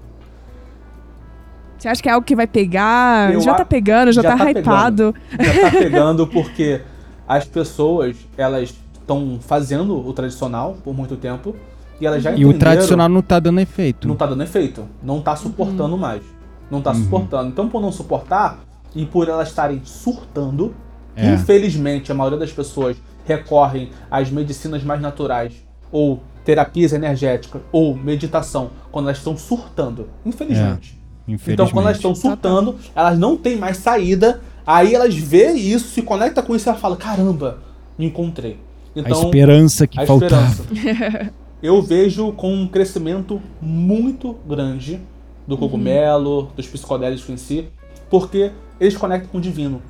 S2: Você acha que é algo que vai pegar?
S4: Eu
S2: já
S4: a-
S2: tá pegando, já,
S4: já
S2: tá,
S4: tá
S2: hypado.
S4: já tá pegando porque as pessoas elas estão fazendo o tradicional por muito tempo e elas já
S1: E o tradicional não tá dando efeito.
S4: não tá dando efeito, não tá suportando mais, não tá
S1: Uhum.
S4: suportando. Então por não suportar e por elas estarem surtando,
S1: É.
S4: infelizmente a maioria das pessoas recorrem às medicinas mais naturais ou terapias energéticas ou meditação quando elas estão surtando, infelizmente.
S1: Infelizmente.
S4: Então, quando elas estão surtando, elas não têm mais saída. Aí elas veem isso, se conecta com isso e ela fala: caramba, me encontrei.
S1: A
S4: Então,
S1: esperança que
S4: a
S1: faltava.
S4: esperança. Eu vejo com um crescimento muito grande do cogumelo, dos psicodélicos em si, porque eles conectam com o divino.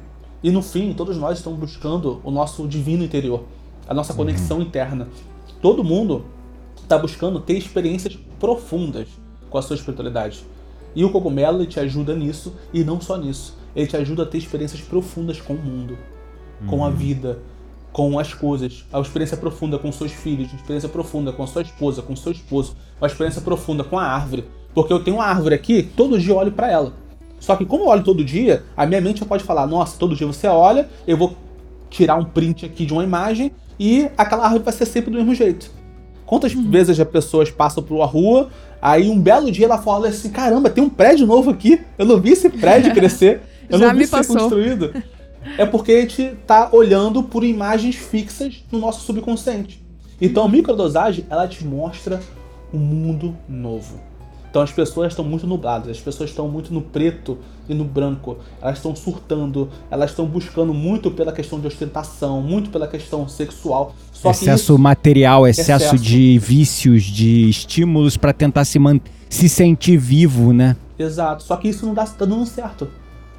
S4: E no fim, todos nós estamos buscando o nosso divino interior, a nossa conexão interna. Todo mundo está buscando ter experiências profundas com a sua espiritualidade. E o cogumelo te ajuda nisso, e não só nisso. Ele te ajuda a ter experiências profundas com o mundo, com a vida, com as coisas. A experiência profunda com seus filhos, a experiência profunda com a sua esposa, com seu esposo, a experiência profunda com a árvore. Porque eu tenho uma árvore aqui, todo dia eu olho para ela. Só que como eu olho todo dia, a minha mente já pode falar, nossa, todo dia você olha, eu vou tirar um print aqui de uma imagem e aquela árvore vai ser sempre do mesmo jeito. Quantas vezes as pessoas passam por uma rua, aí um belo dia ela fala assim, caramba, tem um prédio novo aqui, eu não vi esse prédio crescer, eu não vi ser construído. É porque a gente tá olhando por imagens fixas no nosso subconsciente. Então a microdosagem, ela te mostra um mundo novo. Então as pessoas estão muito nubladas, as pessoas estão muito no preto e no branco. Elas estão surtando, elas estão buscando muito pela questão de ostentação, muito pela questão sexual. Só
S1: excesso
S4: isso-
S1: material, excesso,
S4: Excesso.
S1: de vícios, de estímulos pra tentar se, man... se sentir vivo, né?
S4: Exato. Só que isso não dá, tá dando certo.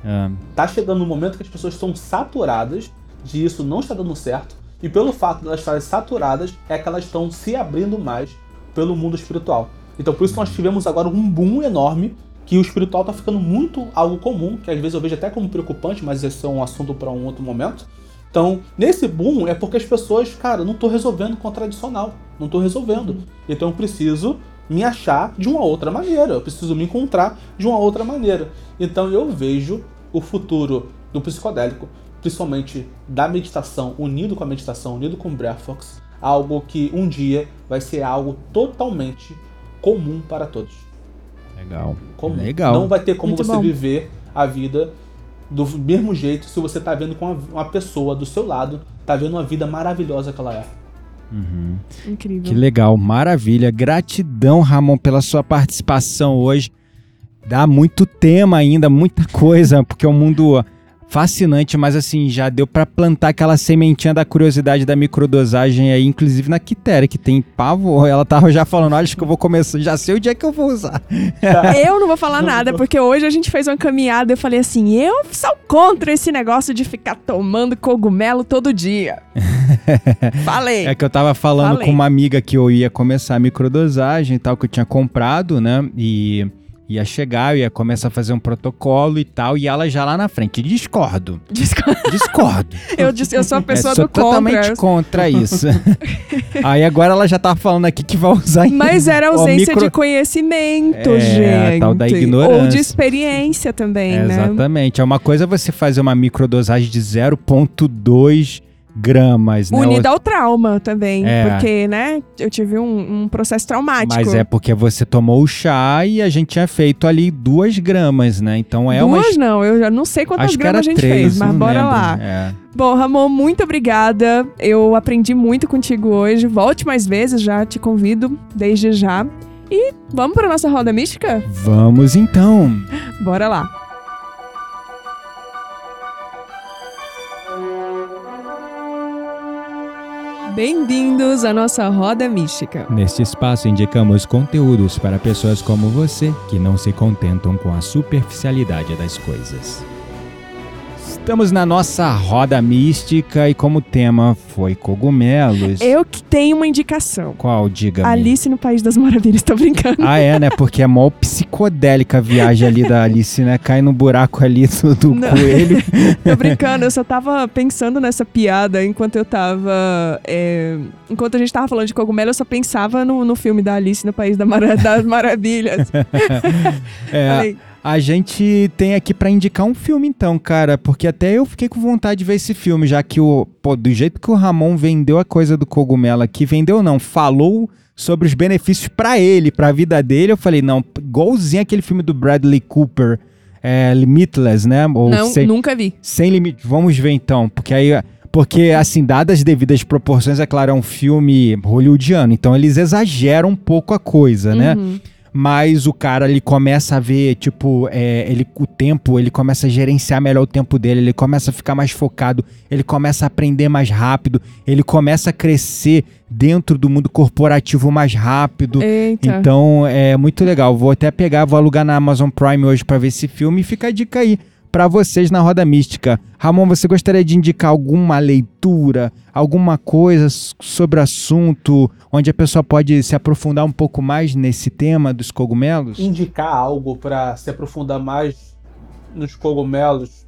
S1: É.
S4: Tá chegando um momento que as pessoas estão saturadas de isso não está dando certo. E pelo fato de elas estarem saturadas, é que elas estão se abrindo mais pelo mundo espiritual. Então por isso nós tivemos agora um boom enorme que o espiritual tá ficando muito algo comum, que às vezes eu vejo até como preocupante, mas esse é um assunto para um outro momento. Então, nesse boom é porque as pessoas, cara, não tô resolvendo com o tradicional, não tô resolvendo. Então eu preciso me achar de uma outra maneira, eu preciso me encontrar de uma outra maneira. Então eu vejo o futuro do psicodélico, principalmente da meditação, unido com a meditação, unido com o Breathworks, algo que um dia vai ser algo totalmente comum para todos.
S1: Legal.
S4: Comum.
S1: Legal.
S4: Não vai ter como
S2: Muito
S4: você
S2: bom.
S4: viver a vida do mesmo jeito se você tá vendo com uma, uma pessoa do seu lado, tá vendo uma vida maravilhosa que ela é.
S2: Incrível.
S1: Que legal, maravilha. Gratidão, Ramon, pela sua participação hoje. Dá muito tema ainda, muita coisa, porque é um mundo fascinante, mas assim, já deu pra plantar aquela sementinha da curiosidade da microdosagem aí, inclusive na Quitéria, que tem pavor. Ela tava já falando, olha, acho que eu vou começar, já sei o dia que eu vou usar.
S2: Eu não vou falar nada, porque hoje a gente fez uma caminhada e eu falei assim: eu sou contra esse negócio de ficar tomando cogumelo todo dia. Falei.
S1: É que eu tava falando
S2: Falei.
S1: com uma amiga que eu ia começar a microdosagem e tal, que eu tinha comprado, né? E ia chegar, eu ia começar a fazer um protocolo e tal, e ela já lá na frente, discordo,
S2: Desculpa,
S1: discordo.
S2: eu, disse, eu sou a pessoa
S1: é, sou
S2: do contra.
S1: totalmente contra isso. Aí agora ela já tá falando aqui que vai usar
S2: Mas era ausência
S1: micro-
S2: de conhecimento,
S1: É, a
S2: gente.
S1: tal da
S2: Ou de
S1: ignorância.
S2: experiência também,
S1: É,
S2: né?
S1: Exatamente. É uma coisa você fazer uma microdosagem de 0,2 gramas, né?
S2: Unida ao trauma também.
S1: É.
S2: Porque, né, eu tive um, um processo traumático.
S1: Mas é porque você tomou o chá e a gente tinha feito ali duas gramas, né? Então é uma.
S2: Duas não, eu já não sei quantas
S1: Acho
S2: gramas a gente
S1: três,
S2: fez, mas bora
S1: lembro.
S2: lá.
S1: É.
S2: Bom, Ramon, muito obrigada. Eu aprendi muito contigo hoje. Volte mais vezes, já te convido desde já. E vamos para nossa roda mística?
S1: Vamos então.
S2: Bora lá. Bem-vindos à nossa roda mística.
S1: Neste espaço indicamos conteúdos para pessoas como você que não se contentam com a superficialidade das coisas. Estamos na nossa roda mística e como tema foi cogumelos.
S2: Eu que tenho uma indicação.
S1: Qual, diga-me?
S2: Alice no País das Maravilhas, tô brincando.
S1: Ah, é, né? Porque é mó psicodélica a viagem ali da Alice, né? Cai no buraco ali do, do
S2: Não.
S1: coelho.
S2: Tô brincando, eu só tava pensando nessa piada enquanto eu tava. é, enquanto a gente tava falando de cogumelo, eu só pensava no, no filme da Alice no País das Maravilhas.
S1: É,
S2: Falei,
S1: a gente tem aqui pra indicar um filme então, cara, porque até eu fiquei com vontade de ver esse filme, já que o, pô, do jeito que o Ramon vendeu a coisa do cogumelo aqui, vendeu não, falou sobre os benefícios pra ele, pra vida dele, eu falei, não, igualzinho aquele filme do Bradley Cooper, é, Limitless, né? Ou
S2: não,
S1: sem,
S2: nunca vi.
S1: sem limite. Vamos ver então, porque aí porque assim, dadas as devidas proporções, é claro, é um filme hollywoodiano, então eles exageram um pouco a coisa, né? Mas o cara ele começa a ver, tipo, é, ele, o tempo, ele começa a gerenciar melhor o tempo dele, ele começa a ficar mais focado, ele começa a aprender mais rápido, ele começa a crescer dentro do mundo corporativo mais rápido.
S2: Eita.
S1: Então é muito legal. Vou até pegar, vou alugar na Amazon Prime hoje pra ver esse filme e fica a dica aí pra vocês na Roda Mística. Ramon, você gostaria de indicar alguma leitura, alguma coisa sobre o assunto, onde a pessoa pode se aprofundar um pouco mais nesse tema dos cogumelos?
S4: indicar algo para se aprofundar mais nos cogumelos,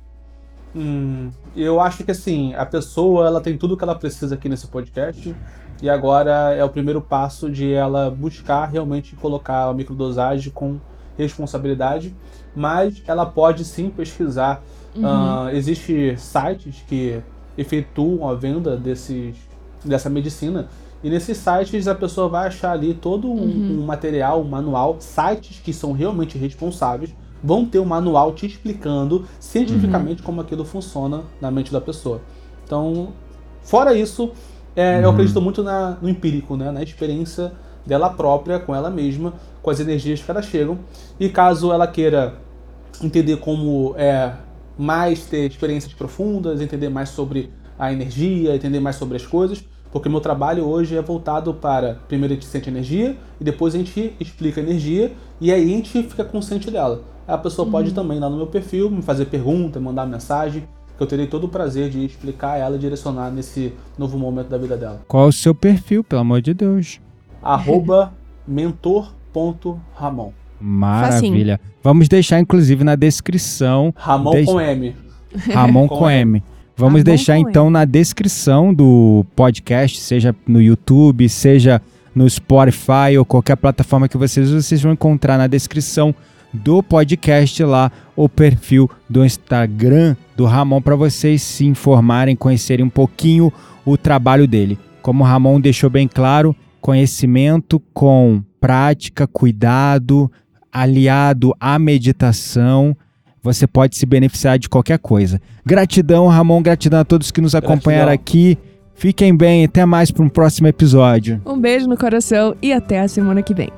S4: hum, eu acho que assim, a pessoa ela tem tudo que ela precisa aqui nesse podcast e agora é o primeiro passo de ela buscar realmente colocar a microdosagem com responsabilidade, mas ela pode sim pesquisar. Ah, Existem sites que efetuam a venda desses, dessa medicina e nesses sites a pessoa vai achar ali todo um, um material, um manual, sites que são realmente responsáveis vão ter um manual te explicando cientificamente como aquilo funciona na mente da pessoa. Então, fora isso, é, eu acredito muito na- no empírico, né? na experiência dela própria, com ela mesma, com as energias que elas chegam. E caso ela queira entender como é mais ter experiências profundas, entender mais sobre a energia, entender mais sobre as coisas, porque meu trabalho hoje é voltado para primeiro a gente sente energia e depois a gente explica a energia e aí a gente fica consciente dela. A pessoa pode também ir lá no meu perfil, me fazer pergunta, mandar mensagem, que eu terei todo o prazer de explicar ela e direcionar nesse novo momento da vida dela.
S1: Qual é o seu perfil, pelo amor de Deus?
S4: Arroba mentor.ramon.
S1: Maravilha. Vamos deixar, inclusive, na descrição.
S4: Ramon
S1: Deixa-
S4: com M.
S1: Ramon
S4: Com
S1: com M. Vamos
S2: Ramon
S1: deixar então na descrição do podcast, seja no YouTube, seja no Spotify ou qualquer plataforma que vocês vocês vão encontrar na descrição do podcast lá, o perfil do Instagram do Ramon para vocês se informarem, conhecerem um pouquinho o trabalho dele. Como o Ramon deixou bem claro, conhecimento com prática, cuidado, aliado à meditação, você pode se beneficiar de qualquer coisa. Gratidão, Ramon, gratidão a todos que nos acompanharam
S4: Gratidão.
S1: aqui. Fiquem bem, até mais para um próximo episódio.
S2: Um beijo no coração e até a semana que vem.